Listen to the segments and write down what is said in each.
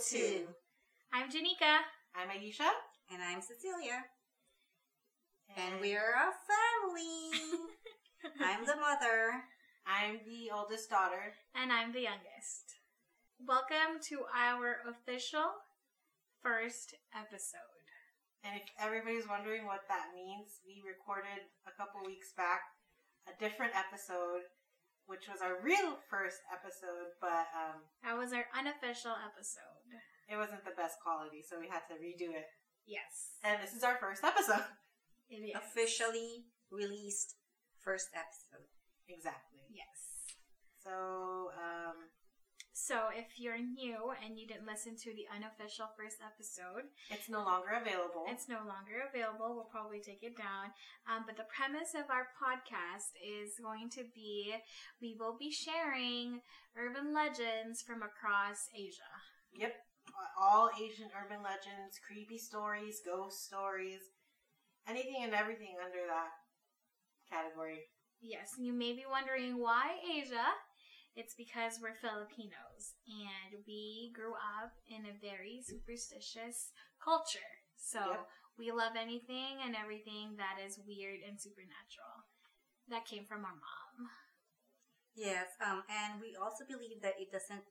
Whispers from Unit 102. I'm Janika. I'm Aisha. And I'm Cecilia. And we're a family. I'm the mother. I'm the oldest daughter. And I'm the youngest. Welcome to our official first episode. And if everybody's wondering what that means, we recorded a couple weeks back a different episode, which was our real first episode, but um, That was our unofficial episode. It wasn't the best quality, so we had to redo it. Yes. And this is our first episode. It is. Officially released first episode. Exactly. Yes. So, um, So if you're new and you didn't listen to the unofficial first episode, it's no longer available. It's no longer available. We'll probably take it down. Um, but the premise of our podcast is going to be we will be sharing urban legends from across Asia. Yep. All Asian urban legends, creepy stories, ghost stories, anything and everything under that category. Yes, and you may be wondering why Asia. It's because we're Filipinos and we grew up in a very superstitious culture. So Yep. we love anything and everything that is weird and supernatural. That came from our mom. Yes, um, and we also believe that it doesn't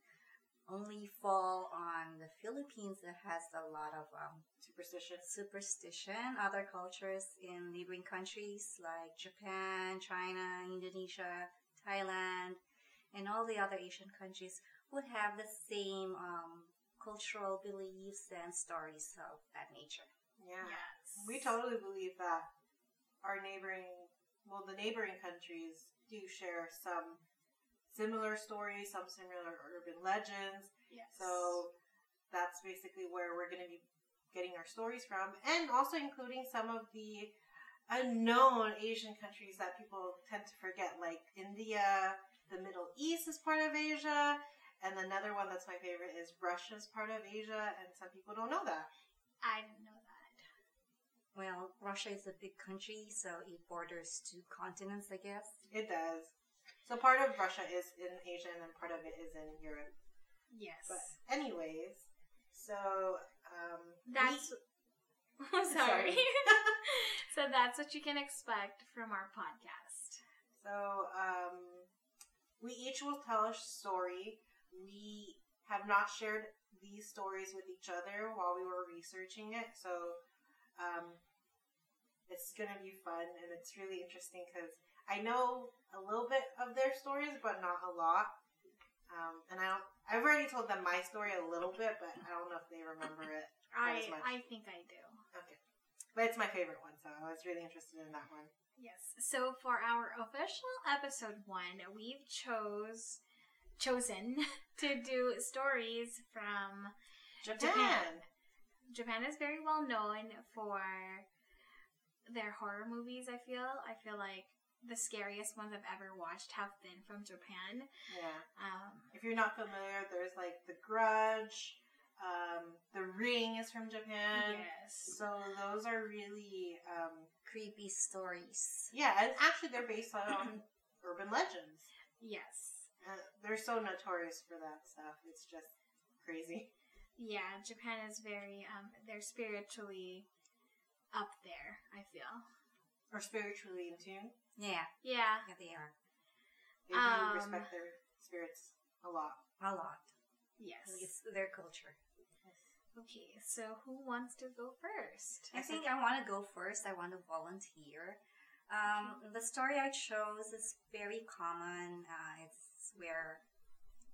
only fall on the Philippines. that has a lot of um, Superstitious. superstition. Other cultures in neighboring countries like Japan, China, Indonesia, Thailand, and all the other Asian countries would have the same um, cultural beliefs and stories of that nature. Yeah. Yes. We totally believe that our neighboring, well, the neighboring countries do share some similar stories, some similar urban legends. Yes. So that's basically where we're going to be getting our stories from, and also including some of the unknown Asian countries that people tend to forget, like India, the Middle East is part of Asia, and another one that's my favorite is Russia's part of Asia, and some people don't know that. I didn't know that. Well, Russia is a big country, so it borders two continents, I guess. It does. So part of Russia is in Asia, and then part of it is in Europe. Yes. But anyways, so um, That's. we- sorry. Sorry. so that's what you can expect from our podcast. So, um, we each will tell a story. We have not shared these stories with each other while we were researching it, so um, it's gonna be fun and it's really interesting because I know a little bit of their stories, but not a lot. Um, and I don't. I've already told them my story a little bit, but I don't know if they remember it. I as much. I think I do. Okay, but it's my favorite one, so I was really interested in that one. Yes. So for our official episode one, we've chose chosen to do stories from Japan. Japan. Japan is very well known for their horror movies, I feel. I feel like the scariest ones I've ever watched have been from Japan. Yeah. Um, If you're not familiar, there's like The Grudge, um, The Ring is from Japan. yes. So those are really, um, Creepy stories. yeah, and actually they're based on urban legends. Yes. Uh, they're so notorious for that stuff. It's just crazy. Yeah, Japan is very um they're spiritually up there, I feel. Or spiritually in tune. Yeah, Yeah. yeah, they are. They do Um, respect their spirits a lot. A lot. Yes. It's their culture. Okay, so who wants to go first? I think I want to go first. I want to volunteer. Um, the story I chose is very common. Uh, it's where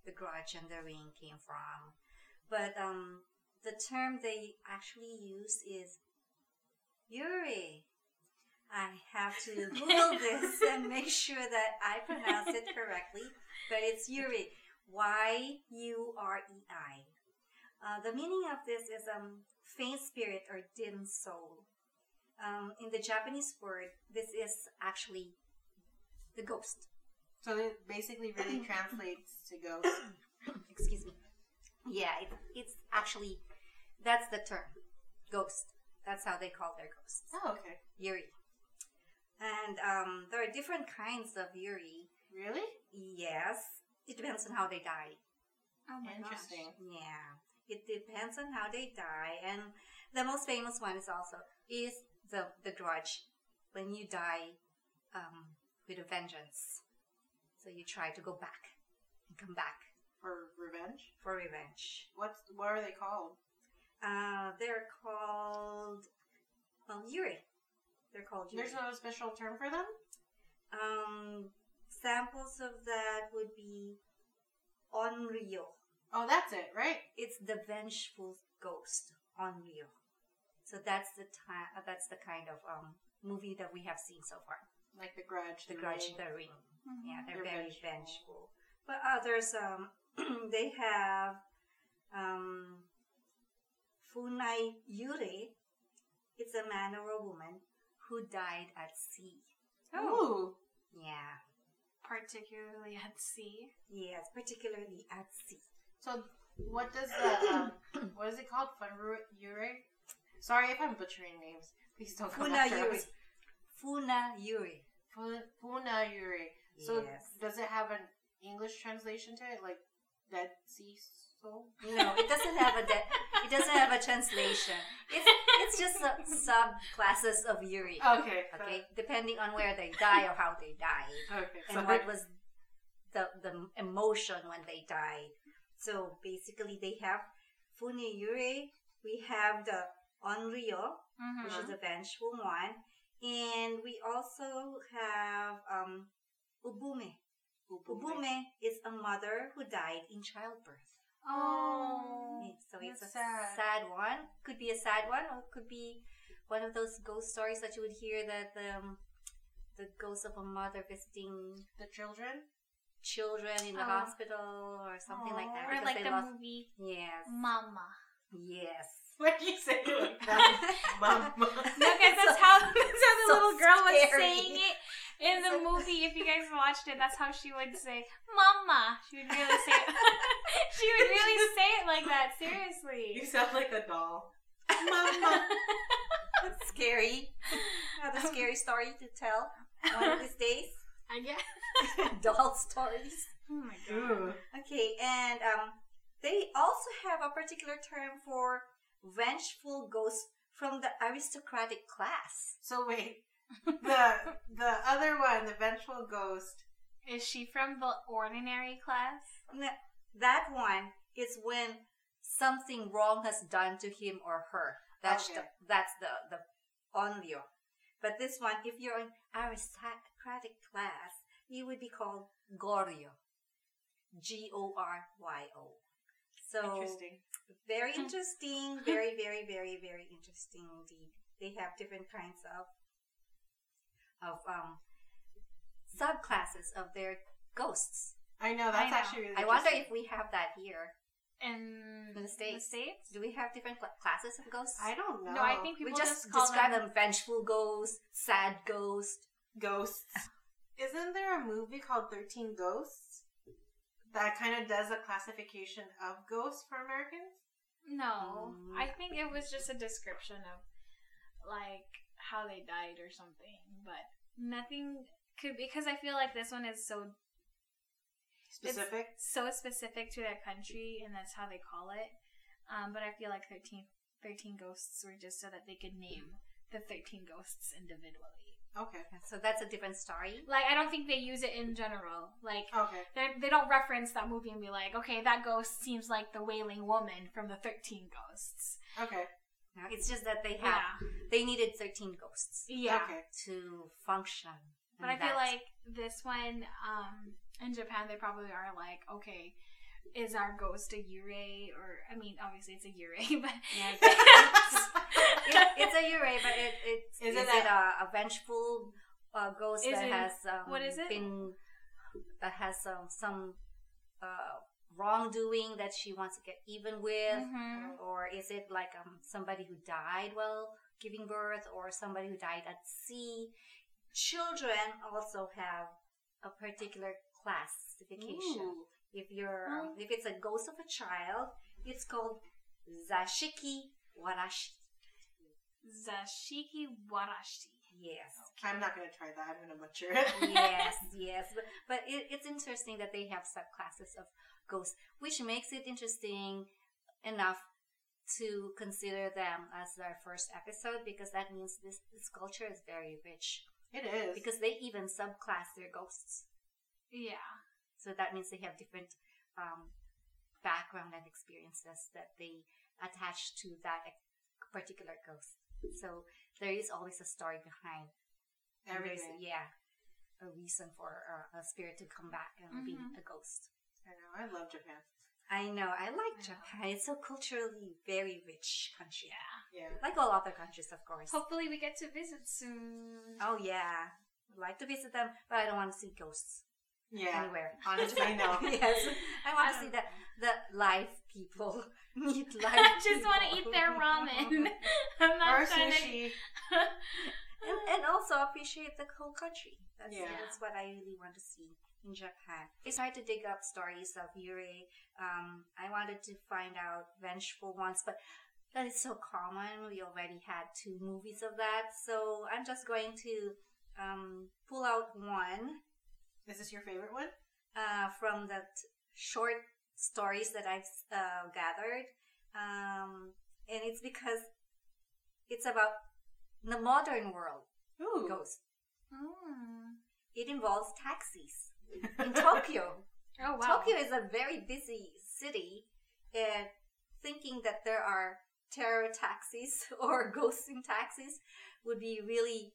the grudge and the ring came from. But um, the term they actually use is Yuri. I have to Google this and make sure that I pronounce it correctly. But it's Yuri. Y U R E I. Uh, the meaning of this is um, faint spirit or dim soul. Um, in the Japanese word, this is actually the ghost. So it basically really translates to ghost. Excuse me. Yeah, it, it's actually that's the term, ghost. That's how they call their ghosts, Oh, okay. yuri. And um, there are different kinds of yuri. Really? Yes, it depends on how they die. Oh my Interesting. Yeah, it depends on how they die, and the most famous one is also is the the grudge when you die um, with a vengeance. So you try to go back and come back For revenge? for revenge. What's what are they called? Uh, they're called well, Yuri. They're called. There's no special term for them? Um, samples of that would be Onryo. Oh, that's it, right? It's the vengeful ghost Onryo. So that's the time. Uh, that's the kind of um movie that we have seen so far. Like the grudge. The the Grudge, Ring. the Ring. Yeah, they're, They're very vengeful. vengeful. But others, um, they have um, Funai Yuri. It's a man or a woman who died at sea. Ooh. Yeah. Particularly at sea. Yes, particularly at sea. So what does the um, what is it called? Funrure? Sorry if I'm butchering names. Please don't come Funa after Yuri. Funa Yuri. Fu- Funayuri. So yes. does it have an English translation to it, like Dead Sea No, it doesn't have a de- it doesn't have a translation. It's it's just a subclasses of Yuri. Okay. Okay, depending on where they die or how they died. Okay. and sorry. what was the the emotion when they died. So basically, they have Funiyuri, we have the Onryo, Mm-hmm. which is a vengeful one, and we also have um, Ubume. Ubume is a mother who died in childbirth. Oh. so it's a sad. sad one. Could be a sad one, or it could be one of those ghost stories that you would hear that um, the ghost of a mother visiting The children. children in the Oh. hospital or something like that. Or like the lost- movie Yes. Mama. Yes. What do you say it like that? Mama. No, guys, that's how that's how the So little girl was saying it in the movie. If you guys watched it, that's how she would say "Mama." She would really say it. she would really say it like that. Seriously, you sound like a doll. Mama. That's scary. Another scary story to tell one of these days. I guess. Doll stories. Oh my god. Ooh. Okay, and um, they also have a particular term for vengeful ghosts from the aristocratic class. So wait, the the other one, the vengeful ghost. Is she from the ordinary class? N- That one is when something wrong has done to him or her. That's Okay. the that's the the onryo. But this one, if you're in aristocratic class, you would be called goryo. G O R Y O. So Interesting. very interesting, very very very very interesting indeed. They have different kinds of of um subclasses of their ghosts. I know I that's know. actually really I wonder if we have that here. In In the States. States? Do we have different cl- classes of ghosts? I don't know. No, I think we people just, just, call describe them. them vengeful ghosts, sad ghosts, ghosts. Isn't there a movie called Thirteen Ghosts that kind of does a classification of ghosts for Americans? No, Mm. I think it was just a description of like how they died or something, but nothing could because I feel like this one is so Specific. so specific to their country and that's how they call it. Um, but I feel like 13, 13 ghosts were just so that they could name the 13 ghosts individually. Okay. So that's a different story. Like, I don't think they use it in general. Like, Okay. they they don't reference that movie and be like, okay, that ghost seems like the Wailing Woman from the 13 Ghosts. Okay. No, It's just that they have Yeah. they needed thirteen ghosts Yeah. Okay. to function. But I And feel like this one, um, in Japan, they probably are like, okay, is our ghost a yurei? Or, I mean, obviously it's a yurei, but. Yeah, it, it's a Yurei, but it, it's Is is, it it, a, a vengeful uh, ghost Is that it- has um, what is it? been that has um, some uh, wrongdoing that she wants to get even with, Mhm. or is it like um, somebody who died while giving birth, or somebody who died at sea? Children also have a particular classification. Ooh. If you're um, if it's a ghost of a child, it's called zashiki warashi. Zashiki Warashi. Yes, Okay. I'm not gonna try that. I'm gonna butcher it. yes, yes. But, but it, it's interesting that they have subclasses of ghosts, which makes it interesting enough to consider them as their first episode because that means this, this culture is very rich. It is. Because they even subclass their ghosts. Yeah. So that means they have different um, background and experiences that they attach to that particular ghost. So there is always a story behind everything. Yeah, a reason for a, a spirit to come back and be Mhm. a ghost. I know. I love Japan. I know. I like Yeah. Japan. It's a culturally very rich country. Yeah. Yeah. Like all other countries, of course. Hopefully we get to visit soon. Oh yeah, I'd like to visit them, but I don't want to see ghosts Yeah. anywhere. Honestly, no. yes, I want I to see don't the the live people meet live. I just want to eat their ramen. I'm not Or trying to. sushi. and, and also appreciate the whole country. That's, Yeah. that's what I really want to see in Japan. I tried to dig up stories of Yurei. Um, I wanted to find out vengeful ones, but that is so common. We already had two movies of that, so I'm just going to um, pull out one Is this your favorite one? uh, from the t- short stories that I've uh, gathered. Um, and it's because it's about the modern world Ooh. ghost. Mm. It involves taxis in Tokyo. Oh wow. Tokyo is a very busy city, and thinking that there are terror taxis or ghosting in taxis would be really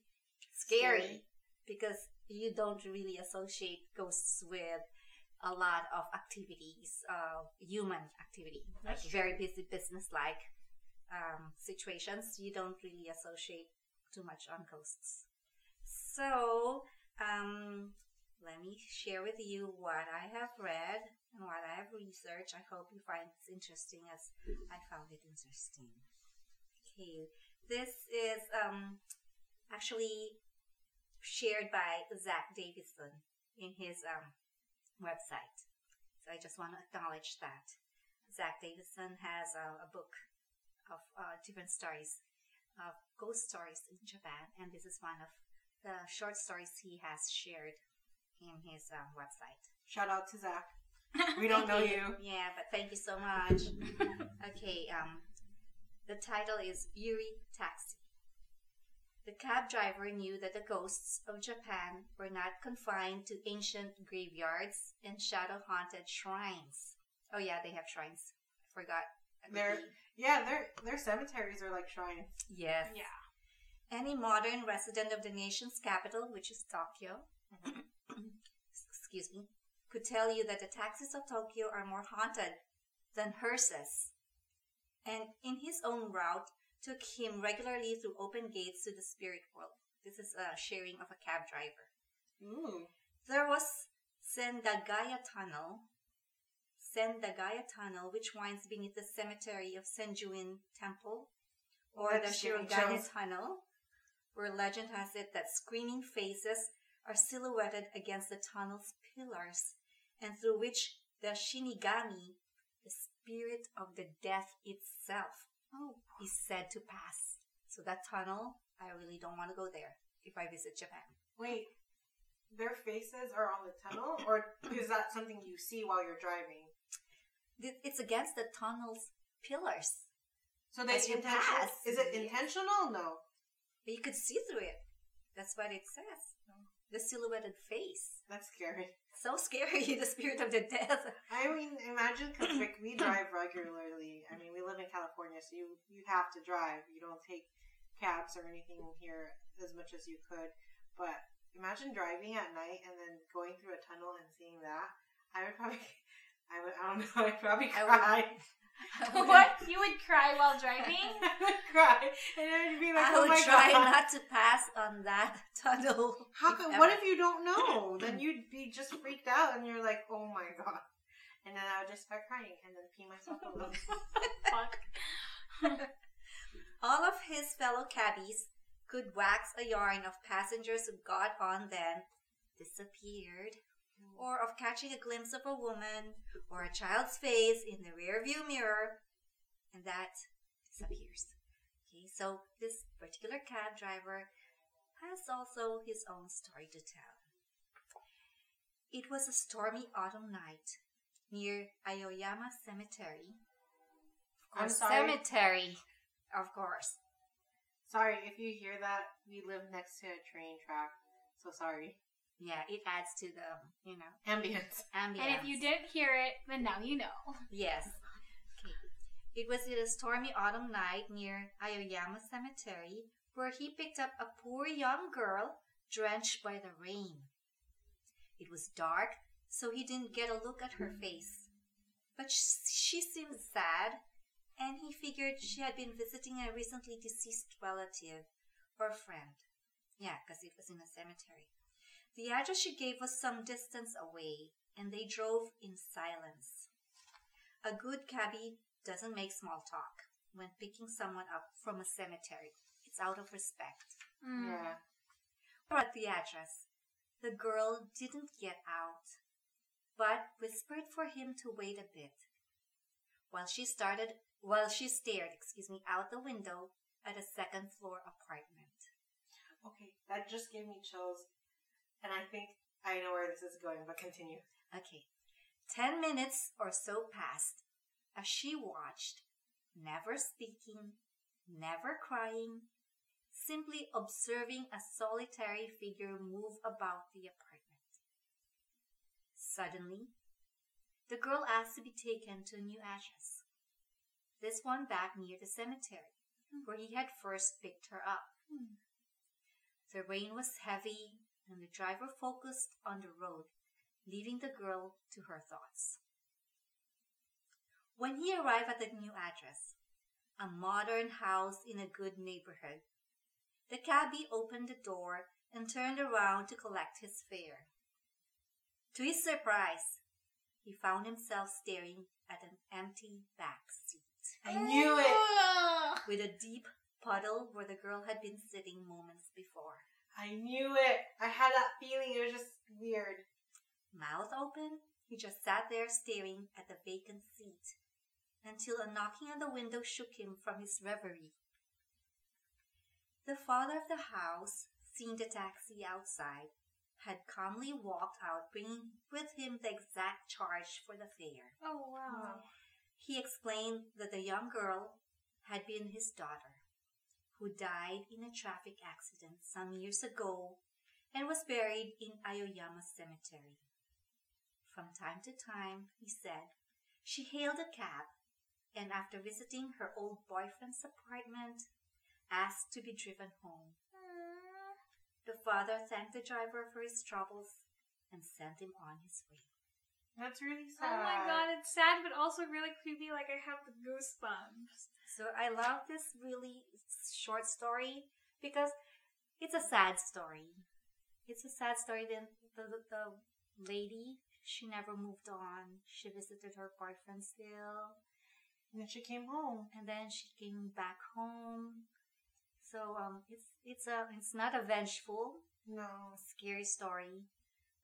scary Scary. because you don't really associate ghosts with a lot of activities, uh, human activity, That's like very busy business-like um, situations. You don't really associate too much on ghosts. So, um, let me share with you what I have read and what I have researched. I hope you find this interesting as I found it interesting. Okay, this is um, actually shared by Zach Davidson in his um, website. So I just want to acknowledge that. Zach Davidson has a, a book of uh, different stories, of ghost stories in Japan, and this is one of the short stories he has shared in his um, website. Shout out to Zach. We don't know you. Yeah, but thank you so much. okay, um, the title is Yuri Taxi. The cab driver knew that the ghosts of Japan were not confined to ancient graveyards and shadow haunted shrines. Oh, yeah, they have shrines. I forgot. They're- Yeah, their their cemeteries are like shrines. Yes. Yeah. Any modern resident of the nation's capital, which is Tokyo, excuse me, could tell you that the taxis of Tokyo are more haunted than hearses. And in his own route, took him regularly through open gates to the spirit world. This is a sharing of a cab driver. Ooh. There was Sendagaya Tunnel, Sendagaya Tunnel, which winds beneath the cemetery of Senjuin Temple, or That's the Shirogane. Tunnel, where legend has it that screaming faces are silhouetted against the tunnel's pillars, and through which the Shinigami, the spirit of the death itself, Oh. is said to pass. So that tunnel, I really don't want to go there if I visit Japan. Wait, their faces are on the tunnel, or is that something you see while you're driving? It's against the tunnel's pillars. So they you pass, Is it intentional? No. But you could see through it. That's what it says. The silhouetted face. That's scary. So scary, the spirit of the death. I mean, imagine because like, we drive regularly. I mean, we live in California, so you you have to drive. You don't take cabs or anything here as much as you could. But imagine driving at night and then going through a tunnel and seeing that. I would probably, I would, I don't know, I'd probably I cry. would- what? You would cry while driving? I would cry, and I'd be like, I "Oh would my try god!" not to pass on that tunnel. How come? What if you don't know? then you'd be just freaked out, and you're like, "Oh my god!" And then I would just start crying, and then pee myself a. Fuck. All of his fellow cabbies could wax a yarn of passengers who got on then disappeared, or of catching a glimpse of a woman or a child's face in the rearview mirror, and that disappears. Okay, so this particular cab driver has also his own story to tell. It was a stormy autumn night. near Aoyama Cemetery. I'm sorry. Cemetery, of course. Sorry if you hear that. We live next to a train track, so sorry. Yeah, it adds to the, you know, Ambience. ambience. And if you didn't hear it, then now you know. Yes. Okay. It was in a stormy autumn night near Aoyama Cemetery where he picked up a poor young girl drenched by the rain. It was dark, so he didn't get a look at her hmm. face. But she seemed sad, and he figured she had been visiting a recently deceased relative or friend. Yeah, because it was in a cemetery. The address she gave was some distance away, and they drove in silence. A good cabbie doesn't make small talk when picking someone up from a cemetery. It's out of respect. Mm. Yeah. But the address. The girl didn't get out, but whispered for him to wait a bit. While she started, while she stared, excuse me, out the window at a second floor apartment. Okay, that just gave me chills, and I think I know where this is going. But continue. Okay. Ten minutes or so passed as she watched, never speaking, never crying, simply observing a solitary figure move about the apartment. Suddenly, the girl asked to be taken to a new address. This one back near the cemetery, hmm. where he had first picked her up. Hmm. The rain was heavy, and the driver focused on the road leaving the girl to her thoughts. When he arrived at the new address, a modern house in a good neighborhood, the cabbie opened the door and turned around to collect his fare. To his surprise, he found himself staring at an empty back seat I knew it. With a deep puddle where the girl had been sitting moments before. I knew it. I had that feeling. It was just weird. Mouth open, he just sat there staring at the vacant seat until a knocking on the window shook him from his reverie. The father of the house, seeing the taxi outside, had calmly walked out, bringing with him the exact charge for the fare. Oh wow. He explained that the young girl had been his daughter, who died in a traffic accident some years ago and was buried in Aoyama Cemetery. From time to time, he said, she hailed a cab and after visiting her old boyfriend's apartment, asked to be driven home. The father thanked the driver for his troubles and sent him on his way. That's really sad. Oh my god, it's sad but also really creepy. Like I have the goosebumps. So I love this really short story because it's a sad story. It's a sad story. Then the, the, lady, she never moved on. She visited her boyfriend still, And then she came home. and then she came back home. So um, it's it's a it's not a vengeful, No. scary story,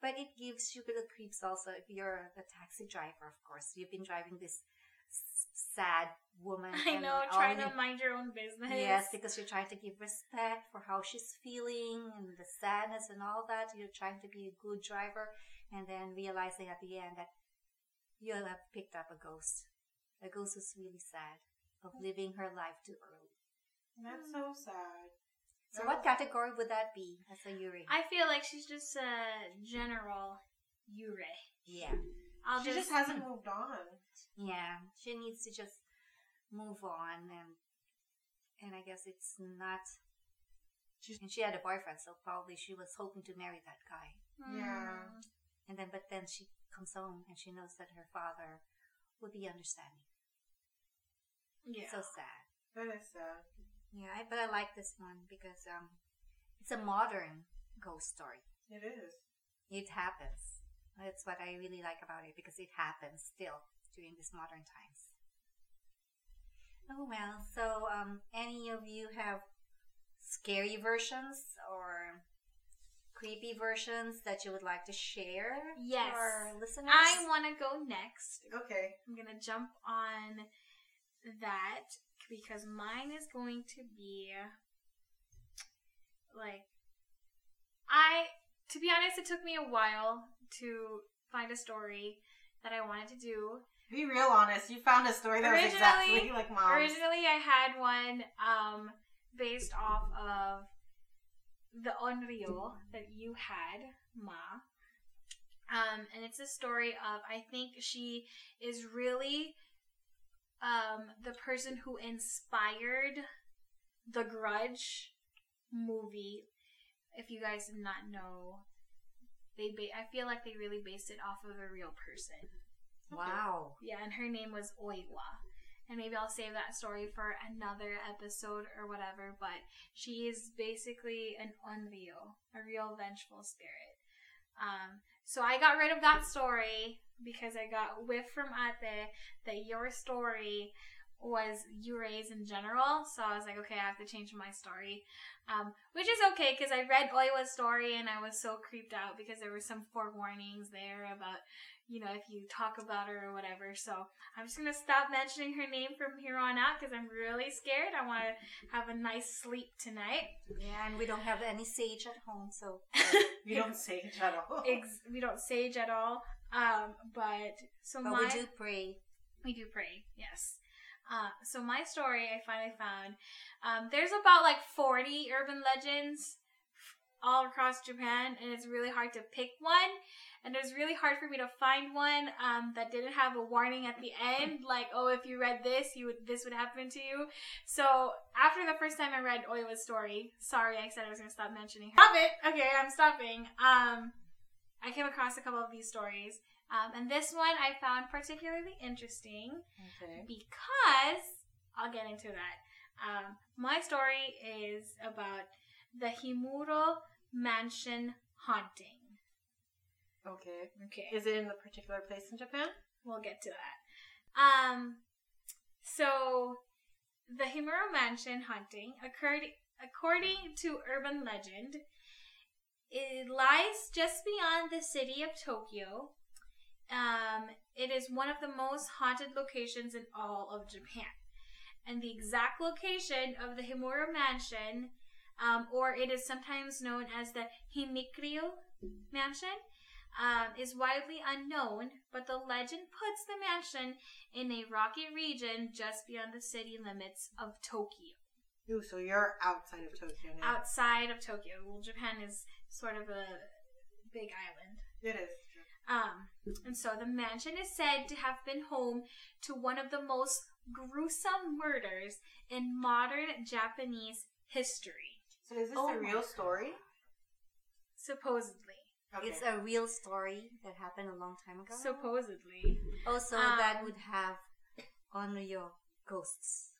but it gives you the creeps also if you're a taxi driver. Of course, you've been driving this s- sad woman. I and know, all trying to mind your own business. Yes, because you're trying to give respect for how she's feeling and the sadness and all that. You're trying to be a good driver and then realizing at the end that you have picked up a ghost. A ghost who's really sad of mm. living her life too early. That's mm. so sad. So what category would that be as a Yuri? I feel like she's just a general Yure. yeah. I'll she just hasn't moved on. Yeah. She needs to just move on and and I guess it's not She's- and she had a boyfriend, so probably she was hoping to marry that guy. Yeah. And then, but then she comes home and she knows that her father would be understanding. Yeah. So sad. That is sad. Yeah, I, but I like this one because um, it's a modern ghost story. It is. It happens. That's what I really like about it because it happens still during these modern times. Oh well, so um, any of you have scary versions or creepy versions that you would like to share Yes. to our listeners? I want to go next. Okay. I'm gonna jump on that because mine is going to be like I to be honest it took me a while to find a story that I wanted to do. Be real honest. You found a story that was exactly like mom's. Originally, I had one um, based off of the Onryo that you had, Ma. Um, and it's a story of I think she is really um, the person who inspired the Grudge movie. If you guys did not know, they ba- I feel like they really based it off of a real person. Wow. Yeah, and her name was Oiwa. And maybe I'll save that story for another episode or whatever, but she is basically an Onryo, a real vengeful spirit. Um, so I got rid of that story because I got whiff from Ate that your story was Yurei's in general. So I was like, okay, I have to change my story. Um, which is okay because I read Oiwa's story and I was so creeped out because there were some forewarnings there about you know, if you talk about her or whatever. So I'm just gonna stop mentioning her name from here on out because I'm really scared. I want to have a nice sleep tonight. Yeah, and we don't have any sage at home, so You don't sage at all. Ex- we don't sage at all. Um, but so but my we do pray. we do pray. Yes. Uh, so my story I finally found. Um, there's about like 40 urban legends all across Japan, and it's really hard to pick one. And it was really hard for me to find one um, that didn't have a warning at the end, like, "Oh, if you read this, you would this would happen to you." So after the first time I read Oiwa's story, sorry, I said I was going to stop mentioning. Stop it. Okay, I'm stopping. Um, I came across a couple of these stories, um, and this one I found particularly interesting Okay. because I'll get into that. Um, my story is about the Himuro Mansion haunting. Okay. Okay, Is it in a particular place in Japan? we'll get to that. Um, so the Himuro Mansion haunting occurred according to urban legend. It lies just beyond the city of Tokyo. Um, it is one of the most haunted locations in all of Japan. And the exact location of the Himuro Mansion, um, or it is sometimes known as the Himikiryu Mansion, um, is widely unknown, but the legend puts the mansion in a rocky region just beyond the city limits of Tokyo Ooh, so you're outside of Tokyo now. outside of Tokyo. Well, Japan is sort of a big island. It is. Um, and so the mansion is said to have been home to one of the most gruesome murders in modern Japanese history, So is this Oh a real God. story? supposedly. Okay. It's a real story that happened a long time ago. Supposedly, also, Um, that would have Onryo ghosts.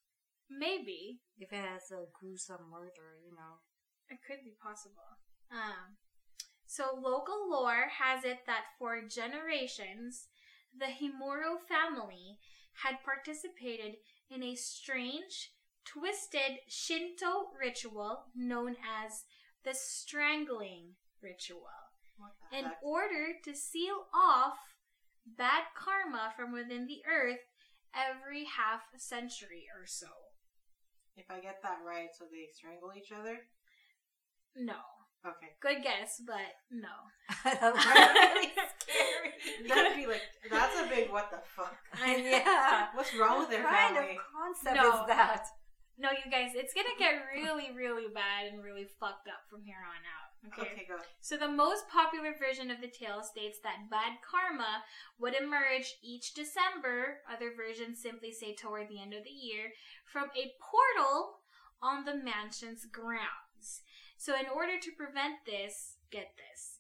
maybe If it has a gruesome murder, you know. It could be possible. Um, so local lore has it that for generations, the Himuro family had participated in a strange, twisted Shinto ritual known as the strangling ritual in heck? order to seal off bad karma from within the earth every half century or so. If I get that right, so they strangle each other? No. Okay. Good guess, but no. really scary. That'd be like, that's a big what the fuck. yeah. What's wrong with What their kind family? of concept No. is that? No, you guys, it's gonna get really, really bad and really fucked up from here on out. Okay. Okay, go. So the most popular version of the tale states that bad karma would emerge each December. Other versions simply say toward the end of the year from a portal on the mansion's grounds. So in order to prevent this, get this.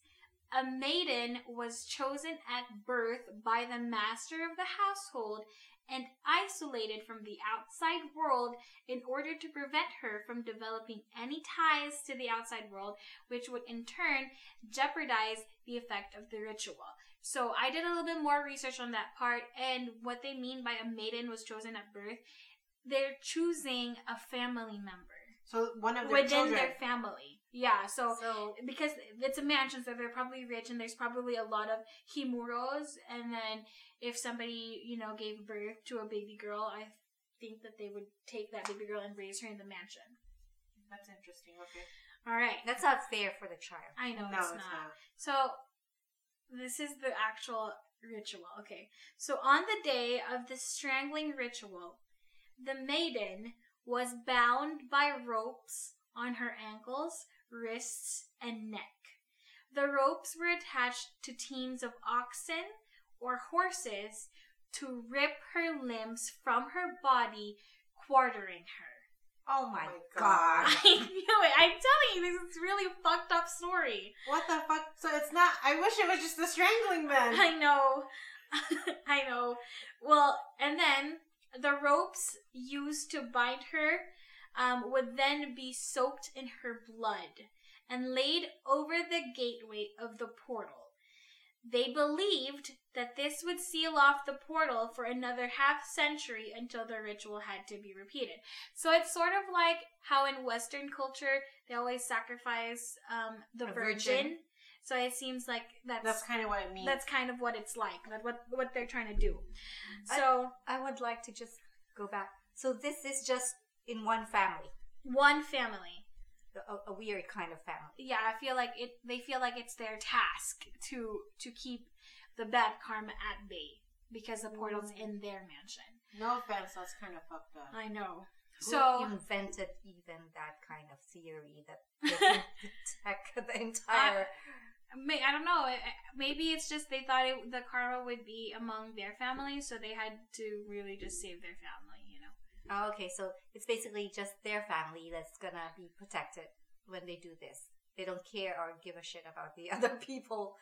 A maiden was chosen at birth by the master of the household and isolated from the outside world in order to prevent her from developing any ties to the outside world, which would in turn jeopardize the effect of the ritual. So I did a little bit more research on that part, and what they mean by a maiden was chosen at birth, they're choosing a family member So one of their within children. their family. Yeah, so So, because it's a mansion, so they're probably rich, and there's probably a lot of himuros. And then if somebody, you know, gave birth to a baby girl, I think that they would take that baby girl and raise her in the mansion. That's interesting. Okay. All right, that's not fair for the child. I know no, it's, it's not. not. So this is the actual ritual. Okay. So on the day of the strangling ritual, the maiden was bound by ropes on her ankles, wrists, and neck. The ropes were attached to teams of oxen or horses to rip her limbs from her body, quartering her. Oh my, oh my god. God. I knew it. I'm telling you, this is really fucked up story. What the fuck? So it's not. I wish it was just the strangling then. I know. I know. Well, and then the ropes used to bind her um, would then be soaked in her blood and laid over the gateway of the portal. They believed that this would seal off the portal for another half century until the ritual had to be repeated. So it's sort of like how in Western culture they always sacrifice um, the virgin. virgin. So it seems like that's That's kind of what it means. that's kind of what it's like. That what what they're trying to do. So I would like to just go back. So this is just in one family, one family. a, a weird kind of family. Yeah, I feel like it. They feel like it's their task to to keep the bad karma at bay because the portal's mm. in their mansion. no offense. That's kind of fucked up. I know. Who So invented even that kind of theory that they detect the entire. may, I don't know. I- I- Maybe it's just they thought it, the karma would be among their family, so they had to really just save their family. Oh, okay, so it's basically just their family that's gonna be protected when they do this. They don't care or give a shit about the other people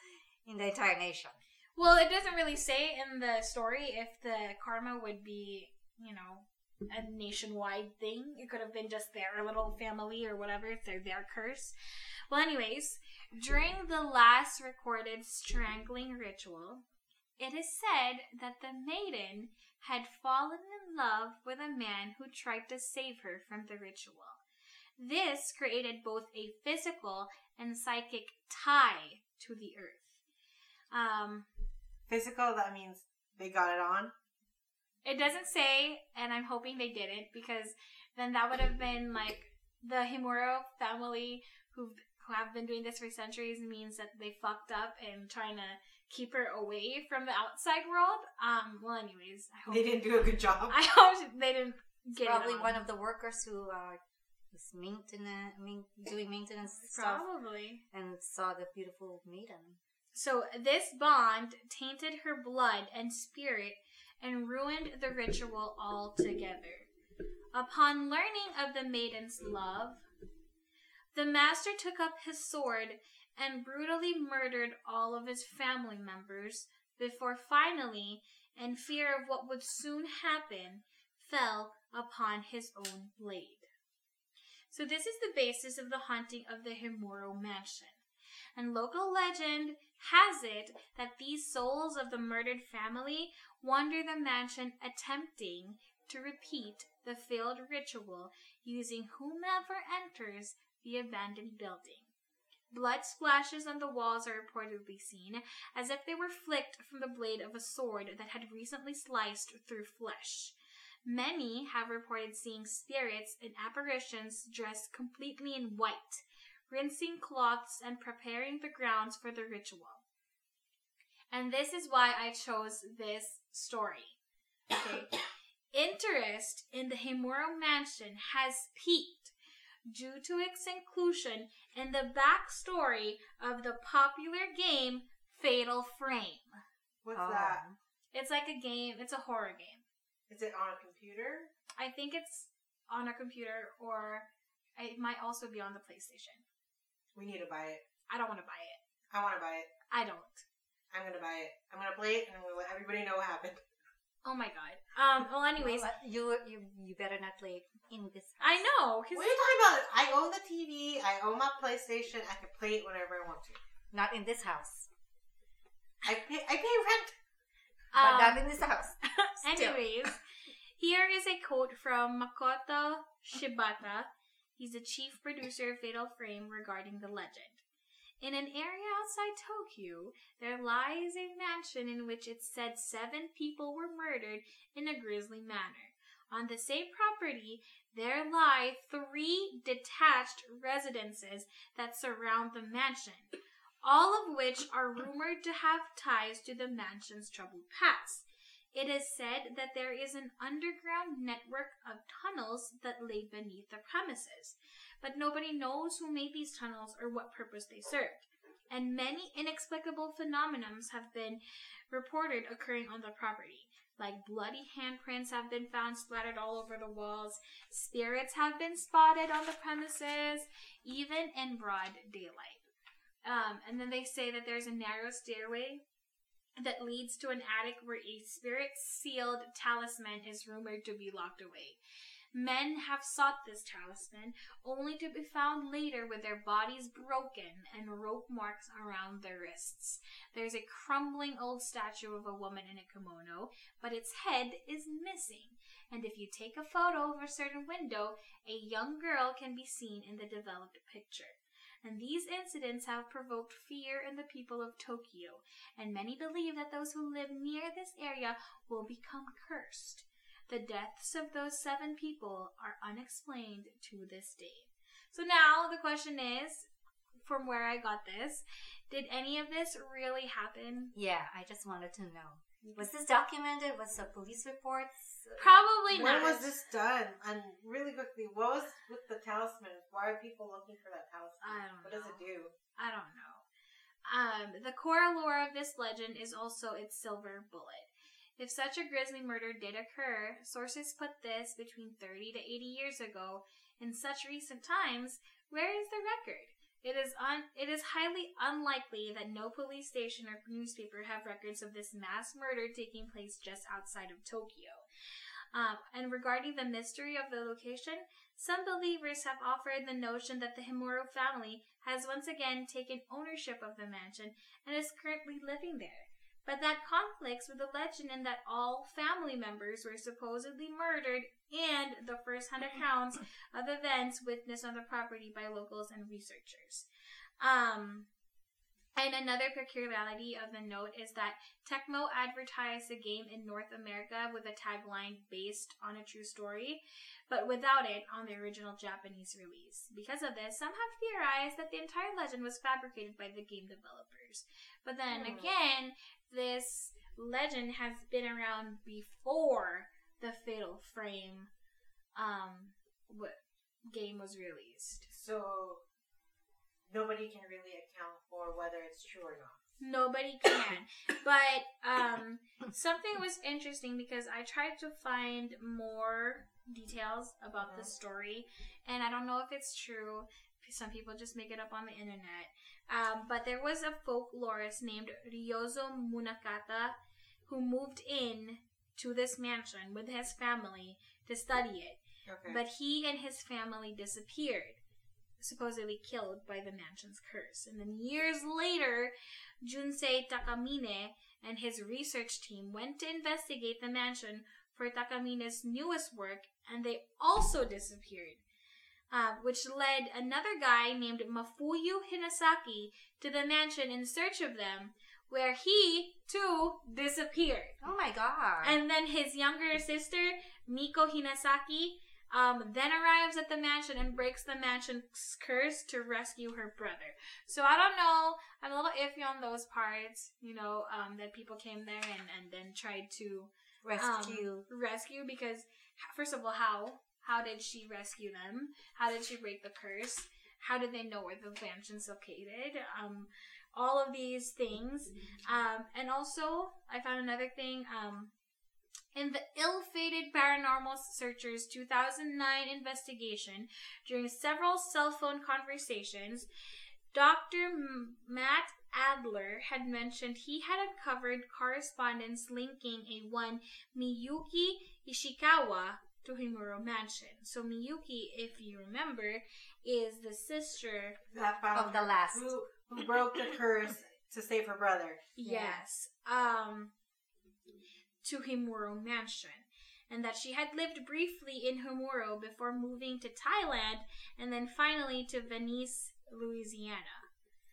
in the entire nation. Well, it doesn't really say in the story if the karma would be, you know, a nationwide thing. It could have been just their little family or whatever, if they're their curse. Well, anyways, during the last recorded strangling ritual, it is said that the maiden had fallen in love with a man who tried to save her from the ritual. This created both a physical and psychic tie to the earth. Um, Physical. That means they got it on. It doesn't say, and I'm hoping they didn't, because then that would have been like the Himuro family who who have been doing this for centuries means that they fucked up and trying to keep her away from the outside world. Um. Well, anyways, I hope They didn't do a good job. I hope they didn't get Probably it on. one of the workers who uh, was maintenance, main, doing maintenance stuff Probably. and saw the beautiful maiden. So this bond tainted her blood and spirit and ruined the ritual altogether. Upon learning of the maiden's love, the master took up his sword and brutally murdered all of his family members before finally, in fear of what would soon happen, fell upon his own blade. So this is the basis of the haunting of the Himuro mansion. And local legend has it that these souls of the murdered family wander the mansion attempting to repeat the failed ritual using whomever enters the abandoned building. Blood splashes on the walls are reportedly seen, as if they were flicked from the blade of a sword that had recently sliced through flesh. Many have reported seeing spirits and apparitions dressed completely in white, rinsing cloths and preparing the grounds for the ritual. And this is why I chose this story. Okay. Interest in the Himuro mansion has peaked due to its inclusion in the backstory of the popular game Fatal Frame. What's Oh. that? It's like a game, it's a horror game. Is it on a computer? I think it's on a computer or it might also be on the PlayStation. We need to buy it. I don't want to buy it. I want to buy it. I don't. I'm gonna buy it. I'm gonna play it, and I'm gonna let everybody know what happened. Oh my god. Um. Well, anyways, Well, you you you better not play it in this. House. I know. What are you talking about? I own the TV. I own my PlayStation. I can play it whenever I want to. Not in this house. I pay. I pay rent. But um, not in this house. Anyways, here is a quote from Makoto Shibata. He's the chief producer of Fatal Frame regarding the legend. In an area outside Tokyo, there lies a mansion in which it's said seven people were murdered in a grisly manner. On the same property, there lie three detached residences that surround the mansion. all of which are rumored to have ties to the mansion's troubled past. It is said that there is an underground network of tunnels that lay beneath the premises, but nobody knows who made these tunnels or what purpose they served. And many inexplicable phenomena have been reported occurring on the property. Like bloody handprints have been found splattered all over the walls, spirits have been spotted on the premises, even in broad daylight. Um, and then they say that there's a narrow stairway that leads to an attic where a spirit sealed talisman is rumored to be locked away. Men have sought this talisman only to be found later with their bodies broken and rope marks around their wrists. There's a crumbling old statue of a woman in a kimono, but its head is missing. And if you take a photo of a certain window, a young girl can be seen in the developed picture. And these incidents have provoked fear in the people of Tokyo, and many believe that those who live near this area will become cursed. The deaths of those seven people are unexplained to this day. So now the question is from where I got this, did any of this really happen? Yeah, I just wanted to know. Was this documented? Was the police reports? Probably when not. When was this done? And really quickly, what was with the talisman? Why are people looking for that talisman? I don't What know. does it do? I don't know. Um, the core lore of this legend is also its silver bullet. If such a grisly murder did occur, sources put this between 30 to 80 years ago. In such recent times, where is the record? It is un- it is highly unlikely that no police station or newspaper have records of this mass murder taking place just outside of Tokyo. Um, and regarding the mystery of the location, some believers have offered the notion that the Himuro family has once again taken ownership of the mansion and is currently living there. But that conflicts with the legend in that all family members were supposedly murdered and the first hand accounts of events witnessed on the property by locals and researchers. Um, and another peculiarity of the note is that Tecmo advertised the game in North America with a tagline based on a true story, but without it on the original Japanese release. Because of this, some have theorized that the entire legend was fabricated by the game developers. But then Hmm. again, this legend has been around before the Fatal Frame um what game was released. So nobody can really account for whether it's true or not. Nobody can. but um something was interesting because I tried to find more details about the story and I don't know if it's true. Some people just make it up on the internet. Um, but there was a folklorist named Ryozo Munakata who moved in to this mansion with his family to study it. Okay. But he and his family disappeared, supposedly killed by the mansion's curse. And then years later, Junsei Takamine and his research team went to investigate the mansion for Takamine's newest work, and they also disappeared. Uh, which led another guy named Mafuyu Hinasaki to the mansion in search of them, where he too disappeared. Oh my god. And then his younger sister, Miko Hinasaki, um, then arrives at the mansion and breaks the mansion's curse to rescue her brother. So I don't know. I'm a little iffy on those parts, you know, um, that people came there and, and then tried to Rescue. um, rescue because, first of all, how? How did she rescue them? How did she break the curse? How did they know where the mansion's located? Um, all of these things. Um, and also, I found another thing. Um, in the ill-fated Paranormal Searchers 2009 investigation, during several cell phone conversations, Dr. M- Matt Adler had mentioned he had uncovered correspondence linking a one Miyuki Ishikawa to Himuro Mansion. So Miyuki, if you remember, is the sister. Of the last. who, who broke the curse to save her brother. Yes. Um to Himuro Mansion. And that she had lived briefly in Himuro before moving to Thailand and then finally to Venice, Louisiana.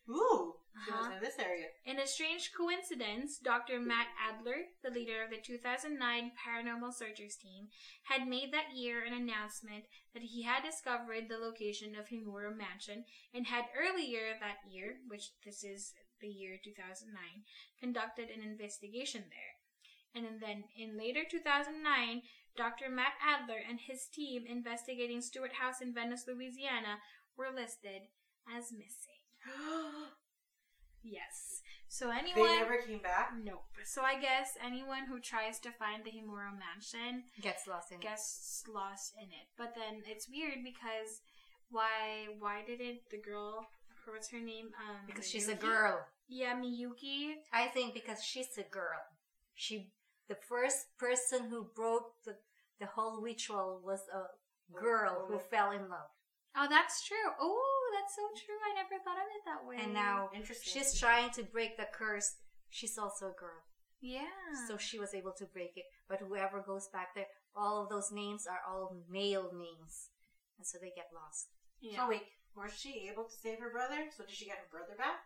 Ooh, She Uh-huh. in this area. In a strange coincidence, Dr. Matt Adler, the leader of the 2009 Paranormal Searchers team, had made that year an announcement that he had discovered the location of Himuro Mansion and had earlier that year, which this is the year 2009, conducted an investigation there. And then in later 2009, Dr. Matt Adler and his team investigating Stewart House in Venice, Louisiana, were listed as missing. Yes. So anyone they never came back. Nope. So I guess anyone who tries to find the Himuro mansion Gets lost in it. gets lost in it. But then it's weird because why why didn't the girl what's her name? Um Because she's a girl. Yeah, Miyuki. I think because she's a girl. She the first person who broke the the whole ritual was a girl who fell in love. Oh, that's true. Oh, that's so true. I never thought of it that way. And now Interesting. she's trying to break the curse. She's also a girl. yeah. So she was able to break it. But whoever goes back there, all of those names are all male names. And so they get lost. yeah. So wait, was she able to save her brother? So did she get her brother back?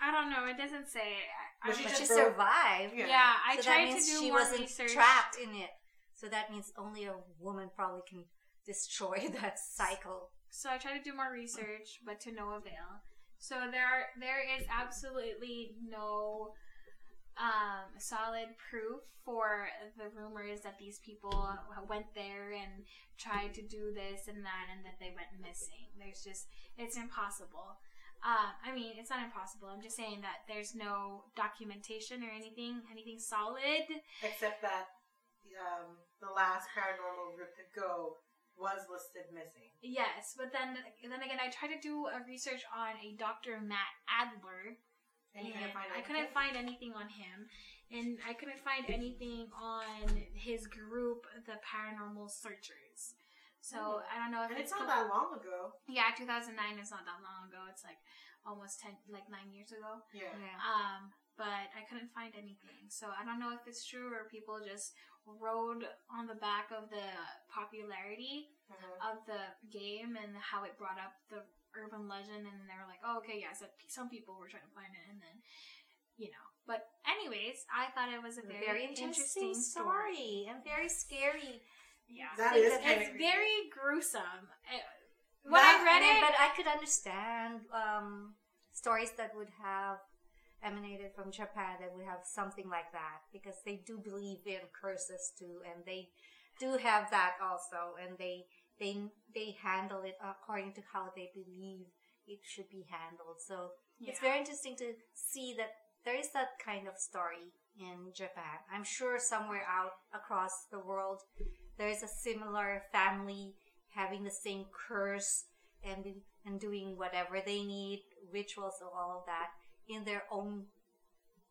I don't know. It doesn't say. I, Was she But just she survived. Yeah. yeah, I so that tried to means do she more wasn't research. trapped in it. So that means only a woman probably can destroy that cycle. So I tried to do more research, but to no avail. So there are, there is absolutely no um, solid proof for the rumors that these people went there and tried to do this and that and that they went missing. There's just it's impossible. Uh, I mean, it's not impossible. I'm just saying that there's no documentation or anything, anything solid. Except that um, the last paranormal group to go was listed missing. Yes, but then then again, I tried to do a research on a Dr. Matt Adler, And and couldn't find I couldn't find anything on him, and I couldn't find anything on his group, the Paranormal Searchers. So Hmm. I don't know if And it's, it's not still- that long ago. Yeah, 2009 is not that long ago. It's like almost ten, like nine years ago. Yeah. Yeah. Um, but I couldn't find anything. So I don't know if it's true or people just rode on the back of the popularity Mhm. of the game and how it brought up the urban legend and they were like oh okay yeah so some people were trying to find it and then you know but anyways i thought it was a very, Very interesting, interesting, story. story and very scary. yeah That Think is kind it's of very gruesome It- when That- i read And I- it but I could understand um, stories that would have emanated from Japan that we have something like that because they do believe in curses too, and they do have that also, and they they they handle it according to how they believe it should be handled. So it's very interesting to see that there is that kind of story in Japan. I'm sure somewhere out across the world there is a similar family having the same curse and and doing whatever they need, rituals and all of that in their own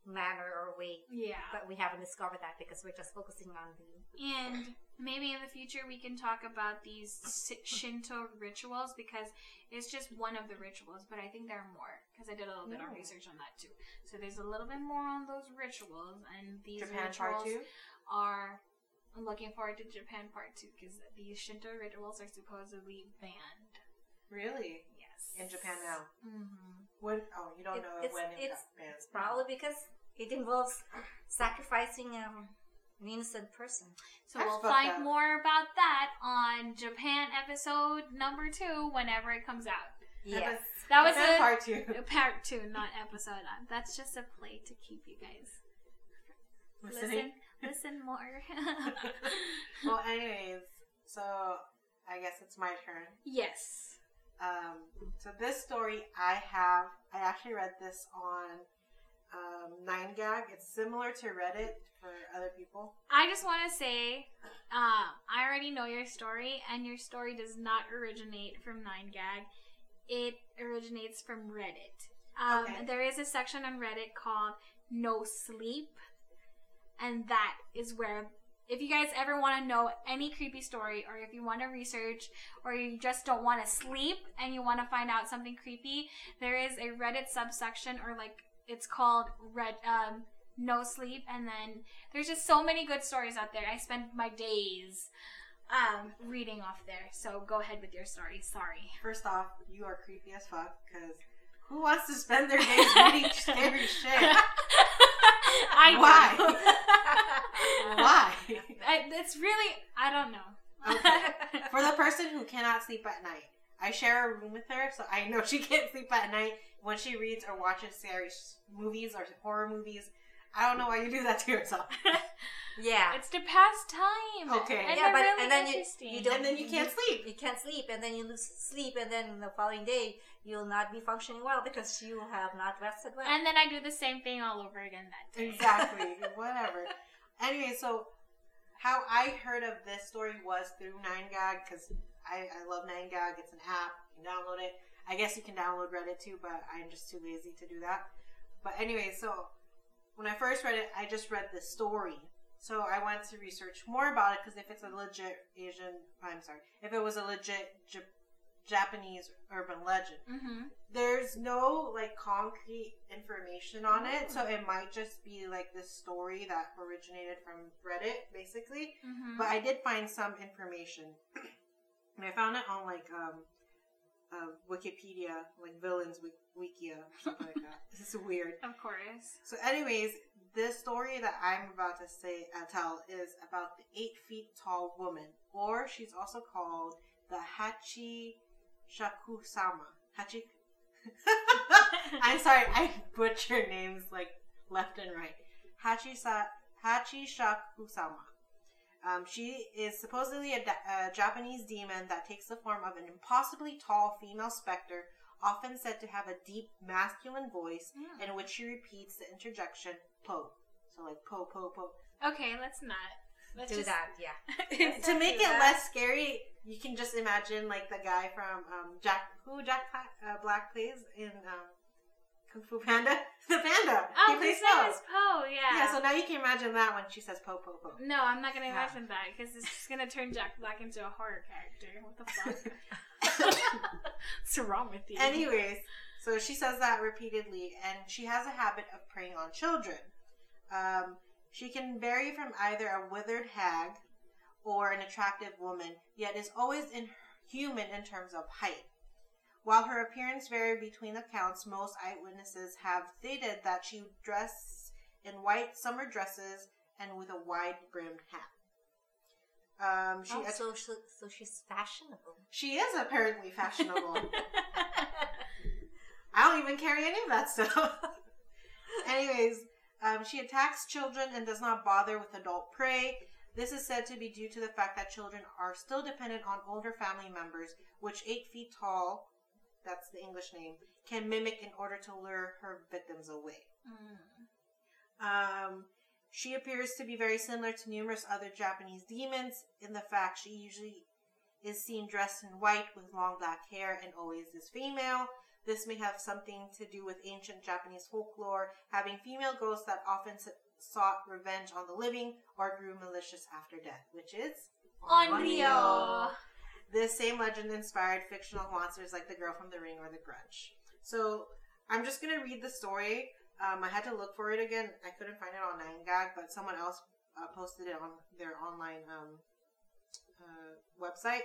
manner or way. yeah But we haven't discovered that because we're just focusing on the and maybe in the future we can talk about these Shinto rituals because it's just one of the rituals, but I think there are more because I did a little bit of research on that too. So there's a little bit more on those rituals, and these Japan rituals Part Two. are. I'm looking forward to Japan Part Two because these Shinto rituals are supposedly banned. Really? Yes, In Japan now. hmm When? Oh, you don't It- know it's- when it it's- got probably because it involves sacrificing um, an innocent person. So That's we'll find up. more about that on Japan episode number two whenever it comes out. Yes. That was Japan a Part Two. part two, not episode. Uh, That's just a play to keep you guys listen, Listening. listen more. well, anyways, so I guess it's my turn. yes. Um, so this story I have, I actually read this on um, Nine Gag. It's similar to Reddit for other people. I just want to say, um, I already know your story, and your story does not originate from 9gag. It originates from Reddit. Um, Okay. There is a section on Reddit called No Sleep, and that is where, if you guys ever want to know any creepy story, or if you want to research, or you just don't want to sleep and you want to find out something creepy, there is a Reddit subsection, or like it's called Red um, No Sleep, and then there's just so many good stories out there. I spend my days um, reading off there. So go ahead with your story. Sorry. First off, you are creepy as fuck because Who wants to spend their days reading scary shit? I Why? Why? I, it's really I don't know. Okay. For the person who cannot sleep at night, I share a room with her, so I know she can't sleep at night when she reads or watches scary movies or horror movies. I don't know why you do that to yourself. yeah. it's to pass time. Okay. And yeah, but really and then you, you don't And then you can't sleep. You can't sleep, and then you lose sleep, and then the following day you'll not be functioning well because you have not rested well. And then I do the same thing all over again that day. Exactly. Whatever. Anyway, so how I heard of this story was through 9gag because I, I love 9gag. It's an app. You can download it. I guess you can download Reddit too, but I'm just too lazy to do that. But anyway, so when I first read it, I just read the story. So I wanted to research more about it because if it's a legit Asian, I'm sorry, if it was a legit J- Japanese urban legend, mm-hmm. there's no like concrete information on it, so it might just be like this story that originated from Reddit, basically. Mm-hmm. But I did find some information, and I found it on like um, uh, Wikipedia, like villains Wik- Wikia, or something like that. This is weird. of course. So, anyways, this story that I'm about to say uh, tell is about the eight feet tall woman, or she's also called the Hachi Shakusama. Hachi. I'm sorry, I butcher names like left and right. Hachi Sa- Hachi Shakusama. Um, she is supposedly a, da- a Japanese demon that takes the form of an impossibly tall female specter, often said to have a deep masculine voice Mm. in which she repeats the interjection po. So like po po po. Okay, let's not. Let's do just, that, yeah. To make it that. less scary, you can just imagine like the guy from um, Jack who Jack uh, Black plays in um, Kung Fu Panda. The panda. Oh, he plays his name Po. is Po. Yeah. Yeah, so now you can imagine that when she says po po po. no, I'm not gonna Yeah. imagine that because it's just gonna turn Jack Black into a horror character. What the fuck? What's wrong with you? Anyways, so she says that repeatedly, and she has a habit of preying on children. Um, she can vary from either a withered hag or an attractive woman, yet is always inhuman in terms of height. While her appearance varied between accounts, most eyewitnesses have stated that she dressed in white summer dresses and with a wide brimmed hat. Um, she Oh, so, so, so she's fashionable. she is apparently fashionable. I don't even carry any of that stuff. Anyways, um, she attacks children and does not bother with adult prey. This is said to be due to the fact that children are still dependent on older family members, which eight feet tall, that's the English name, can mimic in order to lure her victims away. Mm. Um, she appears to be very similar to numerous other Japanese demons in the fact she usually is seen dressed in white with long black hair and always is female. This may have something to do with ancient Japanese folklore, having female ghosts that often sought revenge on the living or grew malicious after death, which is Unreal. This same legend inspired fictional monsters like the girl from The Ring or the Grudge. So I'm just gonna read the story. Um, I had to look for it again. I couldn't find it on 9gag, but someone else uh, posted it on their online um, uh, website.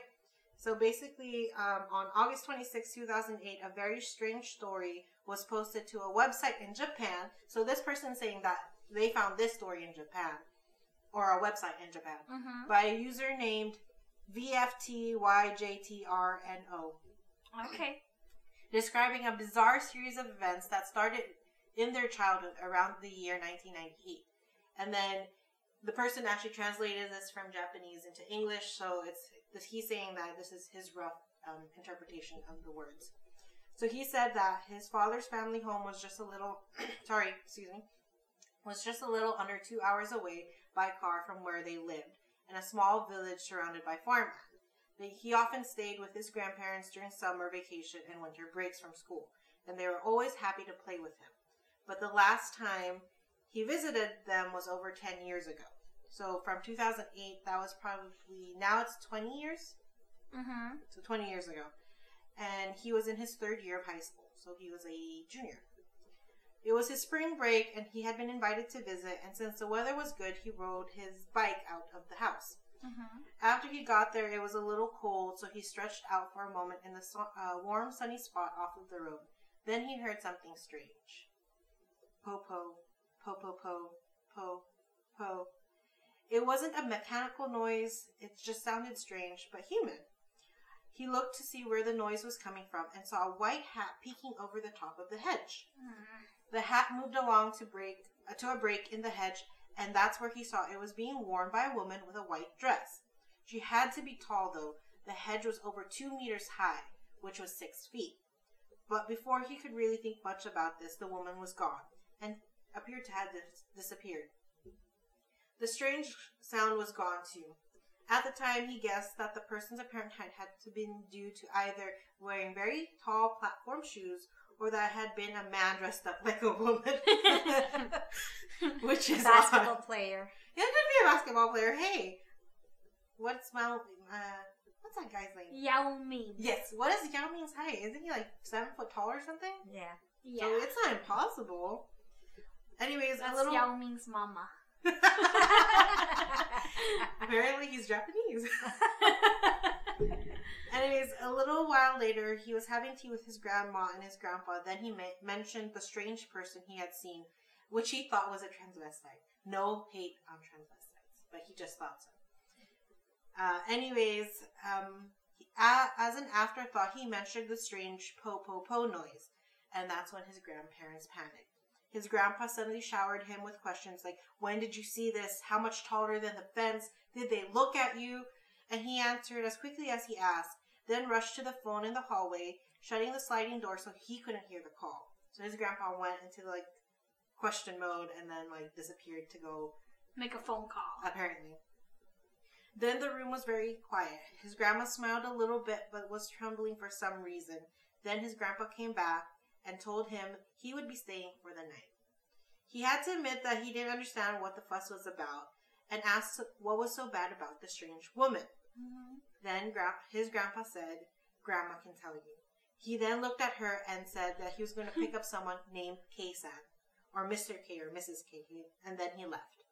So basically, um, on August 26, 2008, a very strange story was posted to a website in Japan. So this person saying that they found this story in Japan, or a website in Japan, Mm-hmm. by a user named VFTYJTRNO, Okay. describing a bizarre series of events that started in their childhood around the year 1998. And then the person actually translated this from Japanese into English, so it's this, he's saying that this is his rough um, interpretation of the words. So he said that his father's family home was just a little, sorry, excuse me, was just a little under two hours away by car from where they lived, in a small village surrounded by farmland. He often stayed with his grandparents during summer vacation and winter breaks from school, and they were always happy to play with him. But the last time he visited them was over 10 years ago. So from 2008, that was probably, now it's 20 years? Mm-hmm. So 20 years ago. And he was in his third year of high school, so he was a junior. It was his spring break, and he had been invited to visit, and since the weather was good, he rode his bike out of the house. Mm-hmm. After he got there, it was a little cold, so he stretched out for a moment in the su- uh, warm, sunny spot off of the road. Then he heard something strange. Po po, po po po, po po. It wasn't a mechanical noise, it just sounded strange, but human. He looked to see where the noise was coming from and saw a white hat peeking over the top of the hedge. The hat moved along to break uh, to a break in the hedge, and that's where he saw it was being worn by a woman with a white dress. She had to be tall, though. The hedge was over two meters high, which was six feet. But before he could really think much about this, the woman was gone and appeared to have dis- disappeared. The strange sound was gone too. At the time, he guessed that the person's apparent height had to been due to either wearing very tall platform shoes or that had been a man dressed up like a woman, which is Basketball odd. player. Yeah, it could be a basketball player. Hey, what's my Uh, what's that guy's name? Yao Ming. Yes, what is Yao Ming's height? Isn't he like seven foot tall or something? Yeah. Yeah. So it's not impossible. Anyways, That's a little. Yao Ming's mama. Apparently, he's Japanese. Anyways, a little while later, he was having tea with his grandma and his grandpa. Then he mentioned the strange person he had seen, which he thought was a transvestite. No hate on transvestites, but he just thought so. Uh, anyways, um, he- as an afterthought, he mentioned the strange po po po noise, and that's when his grandparents panicked. His grandpa suddenly showered him with questions like, When did you see this? How much taller than the fence? Did they look at you? And he answered as quickly as he asked, then rushed to the phone in the hallway, shutting the sliding door so he couldn't hear the call. So his grandpa went into like question mode and then like disappeared to go Make a phone call. apparently. Then the room was very quiet. His grandma smiled a little bit but was trembling for some reason. Then his grandpa came back and told him he would be staying for the night. He had to admit that he didn't understand what the fuss was about and asked what was so bad about the strange woman. Mm-hmm. Then gra- his grandpa said, Grandma can tell you. He then looked at her and said that he was going to pick up someone named K-san, or Mr. K or Mrs. K, and then he left.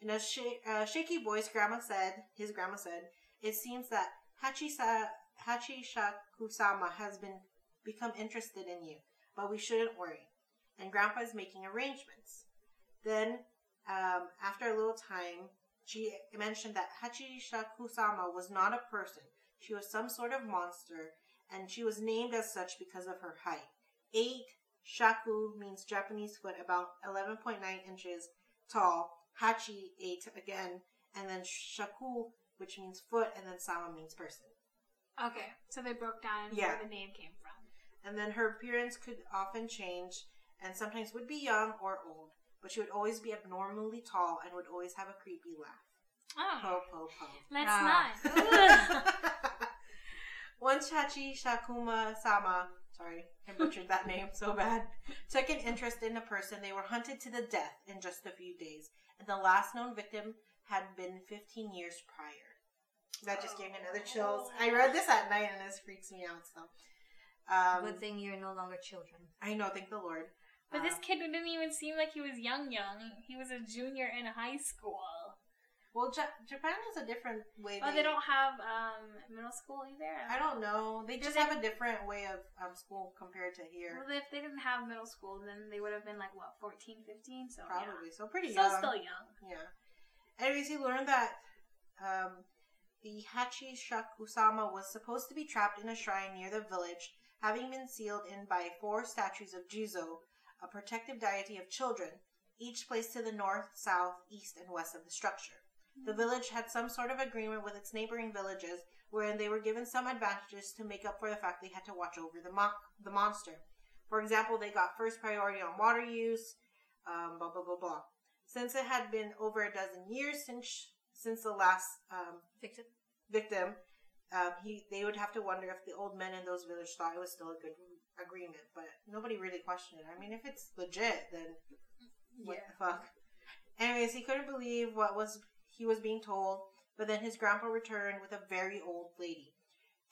In a sh- uh, shaky voice, Grandma said, his grandma said, it seems that Hachisa, Hachishakusama has been become interested in you, but we shouldn't worry. And Grandpa is making arrangements. Then, um, after a little time, she mentioned that Hachishakusama was not a person. She was some sort of monster, and she was named as such because of her height. Eight shaku means Japanese foot, about 11.9 inches tall. Hachi, eight again, and then shaku, which means foot, and then sama means person. Okay, so they broke down Yeah. where the name came from. And then her appearance could often change, and sometimes would be young or old, but she would always be abnormally tall and would always have a creepy laugh. Oh, Po po po. let's Ah. not. Once Chachi Shakuma Sama, sorry, I butchered that name so bad, took an interest in a person, they were hunted to the death in just a few days, and the last known victim had been 15 years prior. That just gave me another chills. I read this at night and this freaks me out, so. Um, Good thing you're no longer children. I know, thank the Lord. But this Um, kid didn't even seem like he was young, young. He was a junior in high school. well, Ja- Japan has a different way. Oh, they don't have um, middle school either. I don't know. They just they- have a different way of um, school compared to here. Well, if they didn't have middle school, then they would have been like what, 14, 15? So Probably. So pretty yeah. So young. still young. Yeah. Anyways, he learned that um, the Hachi Shakusama was supposed to be trapped in a shrine near the village, having been sealed in by four statues of Jizo, a protective deity of children, each placed to the north, south, east, and west of the structure. The village had some sort of agreement with its neighboring villages, wherein they were given some advantages to make up for the fact they had to watch over the mo- the monster. For example, they got first priority on water use, um, blah blah blah blah. Since it had been over a dozen years since since the last um, Victim. victim, um, he they would have to wonder if the old men in those villages thought it was still a good agreement. But nobody really questioned it. I mean, if it's legit, then what the fuck? Anyways, he couldn't believe what was he was being told. But then his grandpa returned with a very old lady,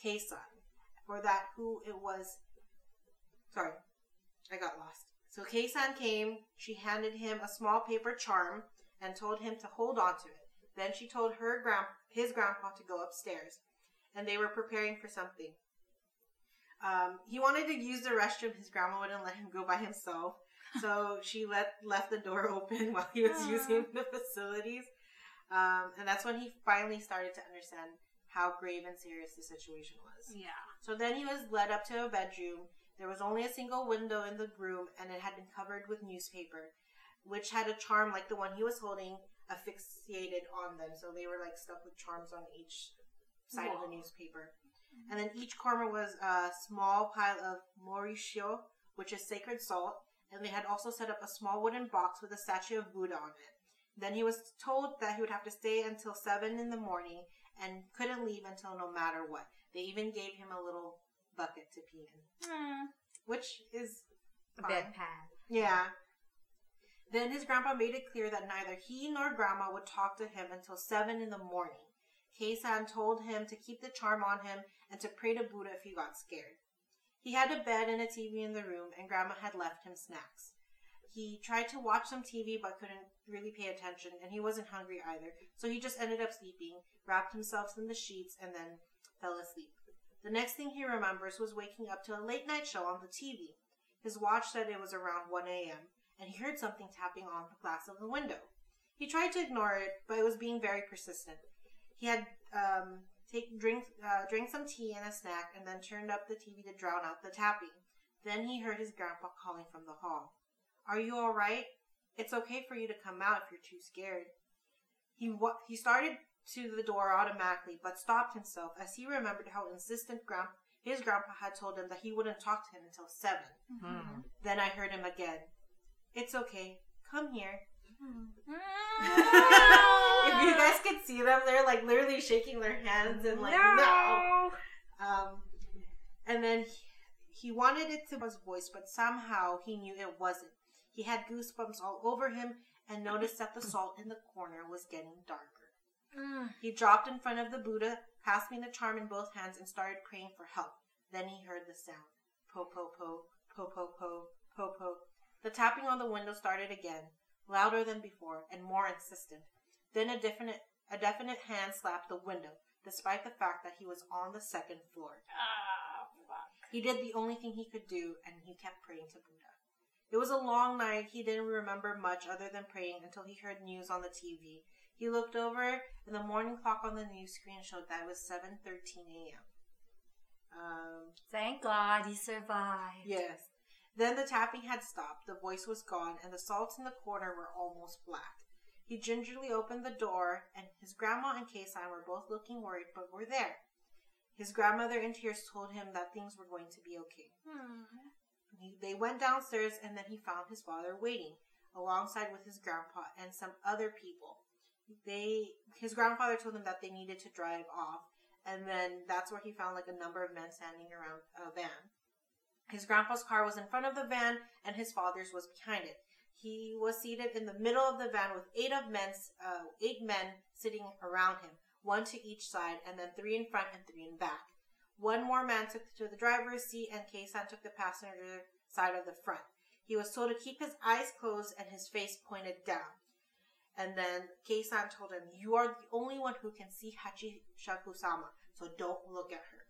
Kei-san. For that, who it was. Sorry, I got lost. So Kei-san came. She handed him a small paper charm and told him to hold on to it. Then she told her grand his grandpa to go upstairs, and they were preparing for something. Um, he wanted to use the restroom. His grandma wouldn't let him go by himself, so she let left the door open while he was Aw. using the facilities. Um, and that's when he finally started to understand how grave and serious the situation was. Yeah. So then he was led up to a bedroom. There was only a single window in the room, and it had been covered with newspaper, which had a charm like the one he was holding asphyxiated on them. So they were like stuck with charms on each side of the newspaper. And then each corner was a small pile of morishio, which is sacred salt, and they had also set up a small wooden box with a statue of Buddha on it. Then he was told that he would have to stay until 7 in the morning and couldn't leave until no matter what. They even gave him a little bucket to pee in, Mm. which is A fine. bedpan. Yeah. Then his grandpa made it clear that neither he nor grandma would talk to him until 7 in the morning. Kei-san told him to keep the charm on him and to pray to Buddha if he got scared. He had a bed and a TV in the room, and grandma had left him snacks. He tried to watch some TV but couldn't really pay attention, and he wasn't hungry either, so he just ended up sleeping, wrapped himself in the sheets, and then fell asleep. The next thing he remembers was waking up to a late night show on the TV. His watch said it was around 1 a.m., and he heard something tapping on the glass of the window. He tried to ignore it, but it was being very persistent. He had um, take drink uh, drank some tea and a snack, and then turned up the TV to drown out the tapping. Then he heard his grandpa calling from the hall. "Are you all right? It's okay for you to come out if you're too scared." He wa- he started to the door automatically, but stopped himself as he remembered how insistent grand- his grandpa had told him that he wouldn't talk to him until seven. Hmm. Then I heard him again. It's okay. Come here. If you guys could see them, they're like literally shaking their hands and like no. no. Um, and then he, he wanted it to be his voice, but somehow he knew it wasn't. He had goosebumps all over him and noticed that the salt in the corner was getting darker. Mm. He dropped in front of the Buddha, passed me the charm in both hands, and started praying for help. Then he heard the sound. Po po po, po po po, po po. The tapping on the window started again, louder than before and more insistent. Then a definite a definite hand slapped the window, despite the fact that he was on the second floor. Ah, fuck. He did the only thing he could do, and he kept praying to Buddha. It was a long night. He didn't remember much other than praying until he heard news on the TV. He looked over, and the morning clock on the news screen showed that it was 7:13 a.m. Um, Thank God he survived. yes. Then the tapping had stopped, the voice was gone, and the salts in the corner were almost black. He gingerly opened the door, and his grandma and Kei-san were both looking worried, but were there. His grandmother in tears told him that things were going to be okay. Hmm. He, they went downstairs, and then he found his father waiting, alongside with his grandpa and some other people. They, his grandfather told him that they needed to drive off, and then that's where he found like a number of men standing around a van. His grandpa's car was in front of the van, and his father's was behind it. He was seated in the middle of the van with eight of men, uh, eight men sitting around him, one to each side, and then three in front and three in back. One more man took to the driver's seat, and Kei-san took the passenger side of the front. He was told to keep his eyes closed and his face pointed down. And then Kei-san told him, "You are the only one who can see Hachi Shakusama, so don't look at her."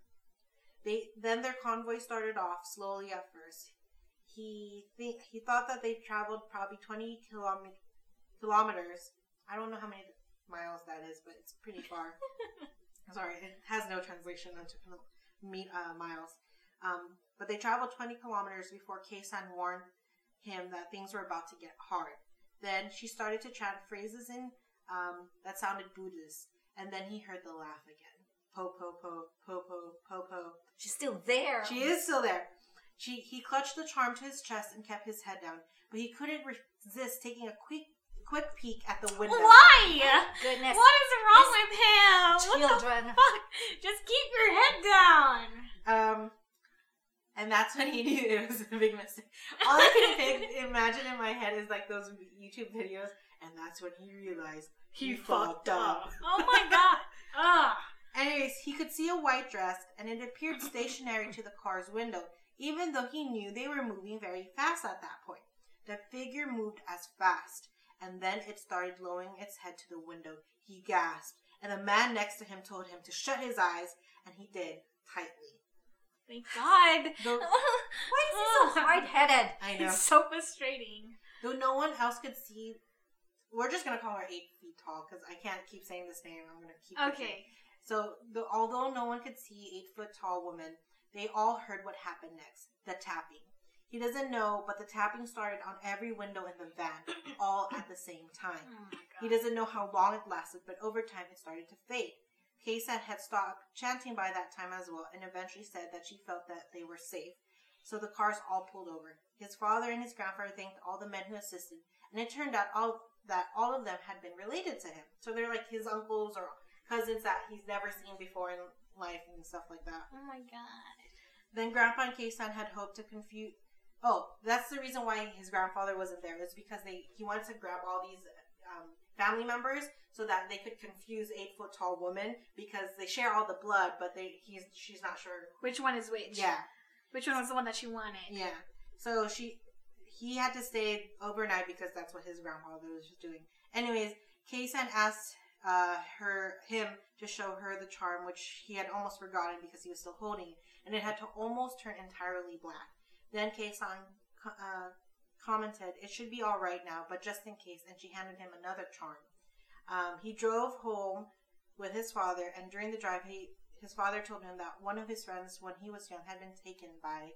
They then their convoy started off slowly at first. He think he thought that they traveled probably twenty kilom- kilometers. I don't know how many miles that is, but it's pretty far. Sorry, it has no translation into kilo- me- uh, miles. Um, but they traveled 20 kilometers before Kei-san warned him that things were about to get hard. Then she started to chant phrases in um, that sounded Buddhist, and then he heard the laugh again. Po po po po po po po. She's still there. She is still there. She he clutched the charm to his chest and kept his head down, but he couldn't resist taking a quick quick peek at the window. Why? Goodness. What is wrong with him? What the Children. fuck? Just keep your head down. Um, and that's when he knew it was a big mistake. All I can think, imagine in my head is like those YouTube videos, and that's when he realized he, fucked up. Oh my god. Ugh. Anyways, he could see a white dress, and it appeared stationary to the car's window, even though he knew they were moving very fast at that point. The figure moved as fast, and then it started lowering its head to the window. He gasped, and the man next to him told him to shut his eyes, and he did tightly. Thank God. Though, Why is he so hard headed? I know. It's so frustrating. Though no one else could see. We're just gonna call her eight feet tall because I can't keep saying this name. I'm gonna keep. it Okay. So, the, although no one could see eight foot tall woman, they all heard what happened next the tapping. He doesn't know, but the tapping started on every window in the van, all at the same time. Oh He doesn't know how long it lasted, but over time it started to fade. Kei-san had stopped chanting by that time as well, and eventually said that she felt that they were safe. So the cars all pulled over. His father and his grandfather thanked all the men who assisted, and it turned out all that all of them had been related to him. So they're like his uncles or cousins that he's never seen before in life and stuff like that. Oh my God. Then Grandpa and Kei-san had hoped to confuse. Oh, that's the reason why his grandfather wasn't there. It's because they he wanted to grab all these um, family members so that they could confuse eight foot tall woman because they share all the blood, but they he's she's not sure. Which one is which? Yeah, Which one was the one that she wanted? yeah. So she he had to stay overnight because that's what his grandfather was doing. Anyways, Kei-san asked uh, her him to show her the charm, which he had almost forgotten because he was still holding and it had to almost turn entirely black. Then Kei-san uh, commented, "It should be all right now, but just in case." And she handed him another charm. Um, he drove home with his father, and during the drive, he his father told him that one of his friends, when he was young, had been taken by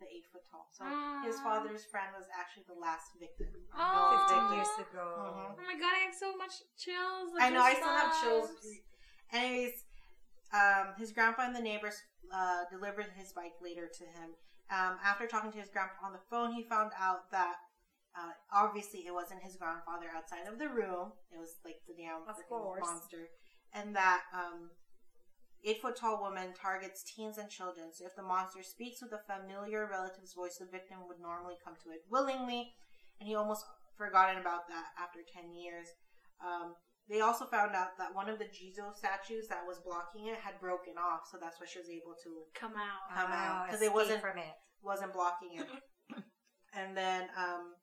the eight foot tall. So his father's friend was actually the last victim. Aw. Fifteen Oh. years ago. Mhm. Oh my God, I have so much chills. I know. I still have chills. Anyways, um, his grandpa and the neighbors uh, delivered his bike later to him. Um, after talking to his grandpa on the phone, he found out that uh, obviously it wasn't his grandfather outside of the room. It was like the damn Of freaking monster, and that um, eight foot tall woman targets teens and children. So if the monster speaks with a familiar relative's voice, the victim would normally come to it willingly, and he almost forgotten about that after ten years. Um, they also found out that one of the Jizo statues that was blocking it had broken off, so that's why she was able to Come out. Come out, Ah, 'cause it wasn't- from it. wasn't blocking it. and then um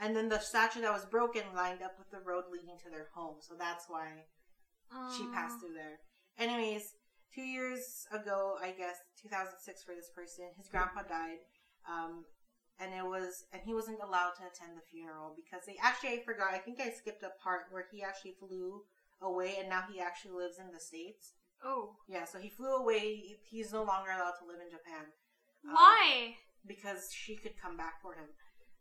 and then the statue that was broken lined up with the road leading to their home, so that's why she passed through there. Anyways, two years ago, I guess 2006 for this person, his grandpa died. Um and it was and he wasn't allowed to attend the funeral because they actually I forgot, I think I skipped a part where he actually flew away and now he actually lives in the States. Oh. Yeah, so he flew away. He's no longer allowed to live in Japan. Um, Why? because she could come back for him.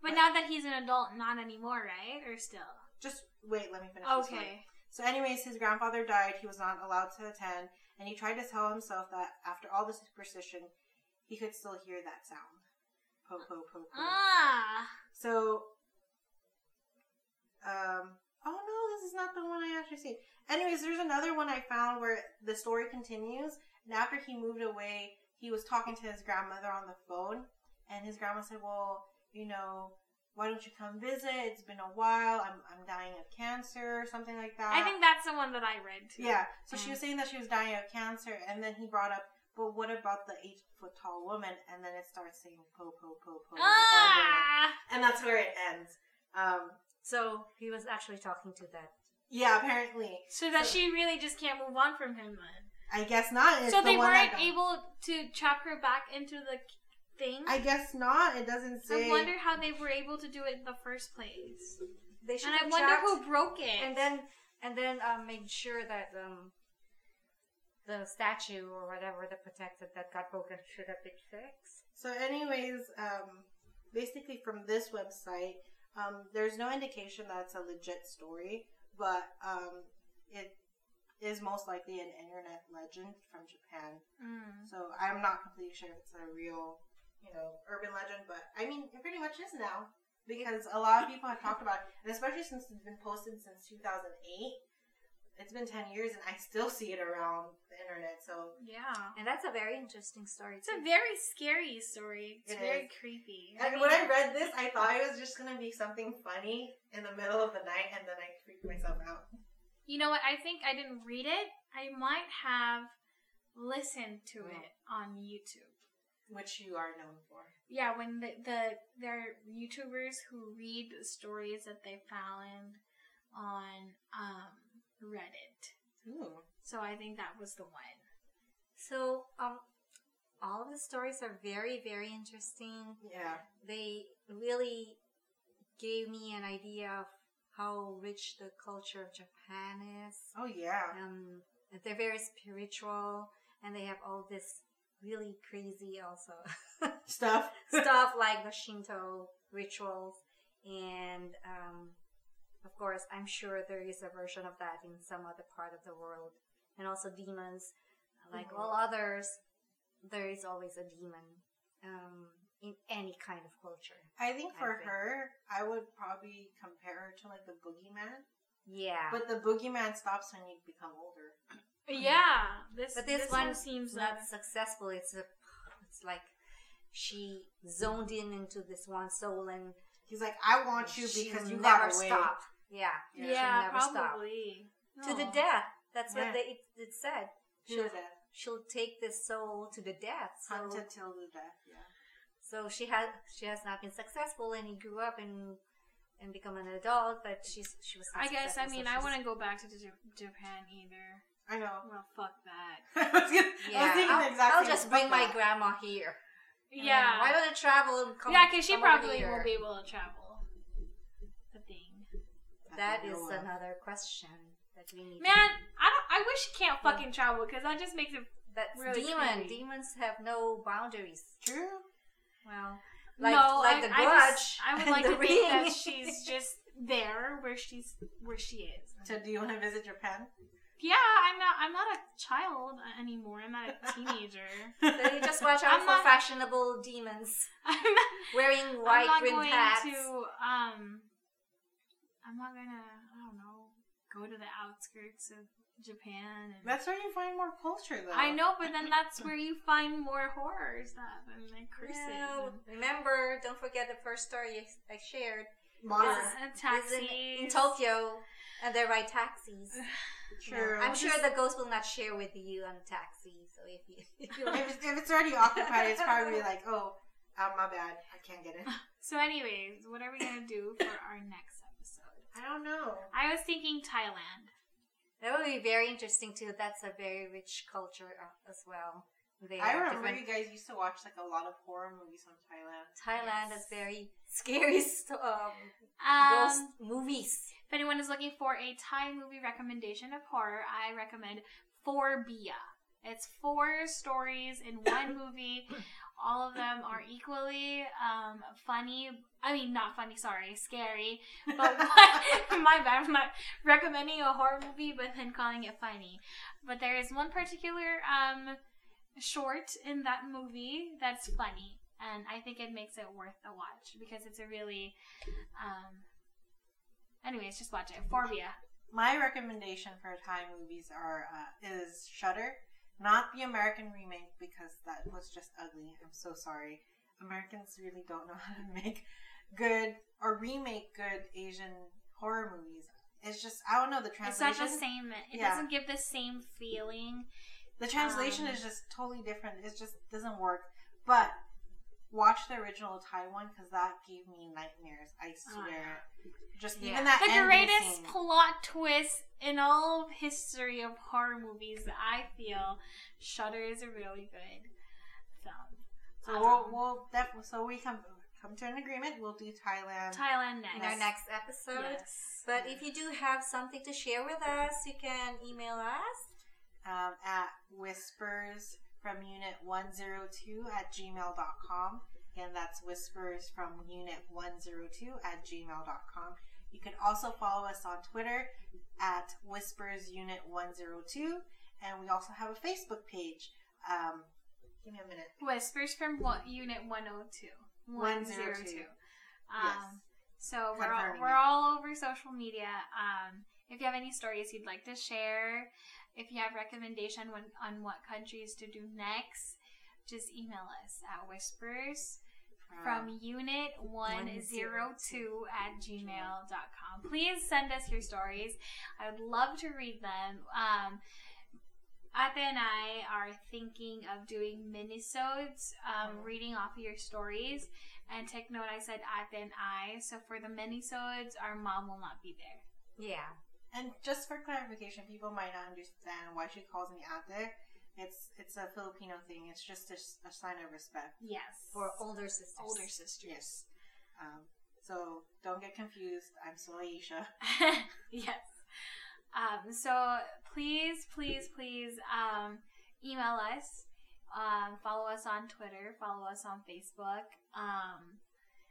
But now that he's an adult, not anymore, right? Or still? Just wait, let me finish. this. Okay. So, anyways, his grandfather died. He was not allowed to attend, and he tried to tell himself that after all the superstition, he could still hear that sound. Po po po po. Ah. So, um, oh no, this is not the one I actually see. Anyways, there's another one I found where the story continues, and after he moved away, he was talking to his grandmother on the phone, and his grandma said, "Well, you know, why don't you come visit? It's been a while. I'm I'm dying of cancer or something like that." I think that's the one that I read too. Yeah. So she Mm. was saying that she was dying of cancer, and then he brought up, "But what about the eight foot tall woman?" And then it starts saying "po po po po," Ah. and that's where it ends. Um, So he was actually talking to that. Yeah, apparently. So that So- she really just can't move on from him then. I guess not. It's so the they one weren't able to trap her back into the thing. I guess not. It doesn't say. I wonder how they were able to do it in the first place. They should And I wonder who broke it. and then and then um, made sure that um, the statue or whatever that protected that got broken should have been fixed. So, anyways, um, basically from this website, um, there's no indication that it's a legit story, but um, it is most likely an internet legend from Japan. Mm. So I'm not completely sure if it's a real, you know, urban legend, but I mean, it pretty much is now because a lot of people have talked about it, and especially since it's been posted since 2008. It's been 10 years, and I still see it around the internet. So Yeah. And that's a very interesting story. It's a very scary story. It's It very is. creepy. and when I read this, I thought it was just gonna be something funny in the middle of the night, and then I freaked myself out. You know what? I think I didn't read it. I might have listened to it on YouTube. Which you are known for. Yeah, when the, the there are YouTubers who read the stories that they found on um, Reddit. Ooh. So I think that was the one. So, um, all of the stories are very, very interesting. Yeah. They really gave me an idea of how rich the culture of Japan is. Oh yeah. Um, they're very spiritual, and they have all this really crazy also Stuff. stuff like the Shinto rituals, and um, of course, I'm sure there is a version of that in some other part of the world, and also demons, like Mhm. all others. There is always a demon um, in any kind of culture. I think I for think. her, I would probably compare her to like the boogeyman. Yeah, But the boogeyman stops when you become older. Yeah, this But this one one seems not successful. It's a, it's like she zoned in into this one soul and He's like, I want you because you never got away. stop. Yeah, Yeah, yeah, she'll never stop. probably to the death. That's Yeah. what they, it, it said. She'll, the death. she'll take this soul to the death. So, Hunted till the death. Yeah. so she has she has not been successful, and he grew up and and become an adult, but she's she was. Not I guess. I mean, so I wouldn't go back to J- Japan either. I know. Well, fuck that. I was, gonna, I Yeah, was thinking I'll, the exact I'll just bring my that. grandma here. Yeah. why would I travel and come? yeah, because she probably here? won't be able to travel. The thing. That is a real one. another question that we need. Man, I don't. I wish she can't fucking travel because that just makes it. that's really demon. creepy. Demons have no boundaries. True. Well, like no, like I, the I grudge. just- I would like to think that she's just there where she's where she is. So, do you want to visit Japan? Yeah, I'm not. I'm not a child anymore. I'm not a teenager. So you just watch out I'm for not- fashionable demons I'm not, wearing I'm white not rimmed going hats. to. Um, I'm not gonna. I don't know. Go to the outskirts of Japan. And, That's where you find more culture, though. I know, but then that's where you find more horror stuff and like curses Well, and remember, don't forget the first story I shared. Modern. This uh, is taxis in, in Tokyo, and they ride taxis. True. I'm sure the ghost will not share with you on the taxi. So if you, if you if, it's, if it's already occupied, it's probably like, oh, oh, my bad, I can't get in. So, anyways, what are we gonna do for our next episode? I don't know. I was thinking Thailand. that would be very interesting too. That's a very rich culture uh, as well. They I remember different- you guys used to watch like a lot of horror movies from Thailand. Thailand Yes. has very scary um, Um, ghost movies. If anyone is looking for a Thai movie recommendation of horror, I recommend 4bia. It's four stories in one movie. All of them are equally um, funny. I mean, not funny. Sorry, scary. But one, my bad. I'm not recommending a horror movie, but then calling it funny. But there is one particular um, short in that movie that's funny, and I think it makes it worth a watch because it's a really um, Anyways, just watch it. 4bia. My recommendation for Thai movies are uh, is Shutter, not the American remake because that was just ugly. I'm so sorry. Americans really don't know how to make good or remake good Asian horror movies. It's just I don't know the translation. It's not the same. It Yeah. doesn't give the same feeling. The translation Um, is just totally different. It just doesn't work. But watch the original Thai one because that gave me nightmares. I Oh, swear. Just Yeah. even that The greatest scene. plot twist in all of history of horror movies, I feel, Shutter is a really good film. So Um, we'll, we'll def- so we come come to an agreement. We'll do Thailand. Thailand next. in our next episode. Yes. But if you do have something to share with us, you can email us. um, at whispers from unit 102 at gmail.com. Again, that's whispers from unit 102 at gmail.com. You can also follow us on Twitter at whispers unit 102. And we also have a Facebook page. Um, give me a minute. Whispers from Unit 102. 102. Um, Yes. So we're all, we're all over social media. Um, if you have any stories you'd like to share, if you have recommendation when, on what countries to do next, just email us at whispers from Um, unit 102 at gmail.com. Please send us your stories. I would love to read them. Um, Ate and I are thinking of doing minisodes, um, reading off of your stories. And take note, I said Ate and I. So for the minisodes, our mom will not be there. Yeah. And just for clarification, people might not understand why she calls me Ate. It's it's a Filipino thing. It's just a sign of respect. Yes. For older sisters. older sisters. Yes. Um, so don't get confused. I'm still Aisha. yes. Um, so please, please, please um, email us. Um, follow us on Twitter. Follow us on Facebook. Um,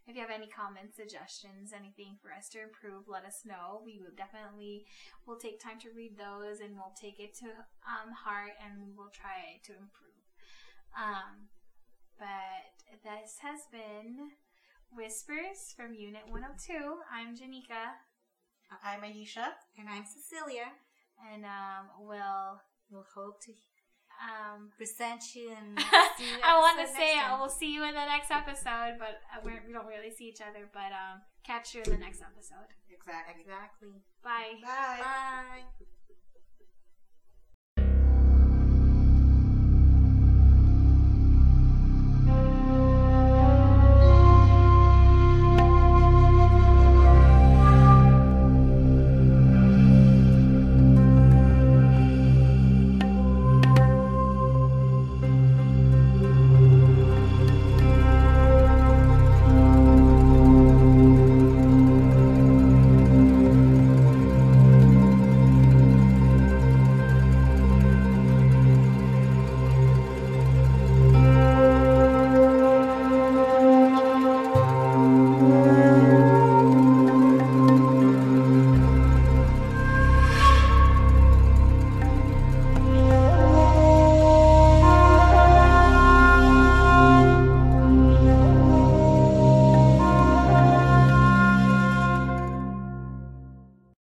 if you have any comments, suggestions, anything for us to improve, let us know. We will definitely will take time to read those and we'll take it to um, heart and we will try to improve. Um, but this has been Whispers from Unit 102. I'm Janika. I'm Aisha. And I'm Cecilia. and um, we'll We'll hope to um, present you and see you I want to say next I will see you in the next episode, but uh, we're, we don't really see each other. But um, catch you in the next episode. Exactly. Exactly. Bye. Bye. Bye.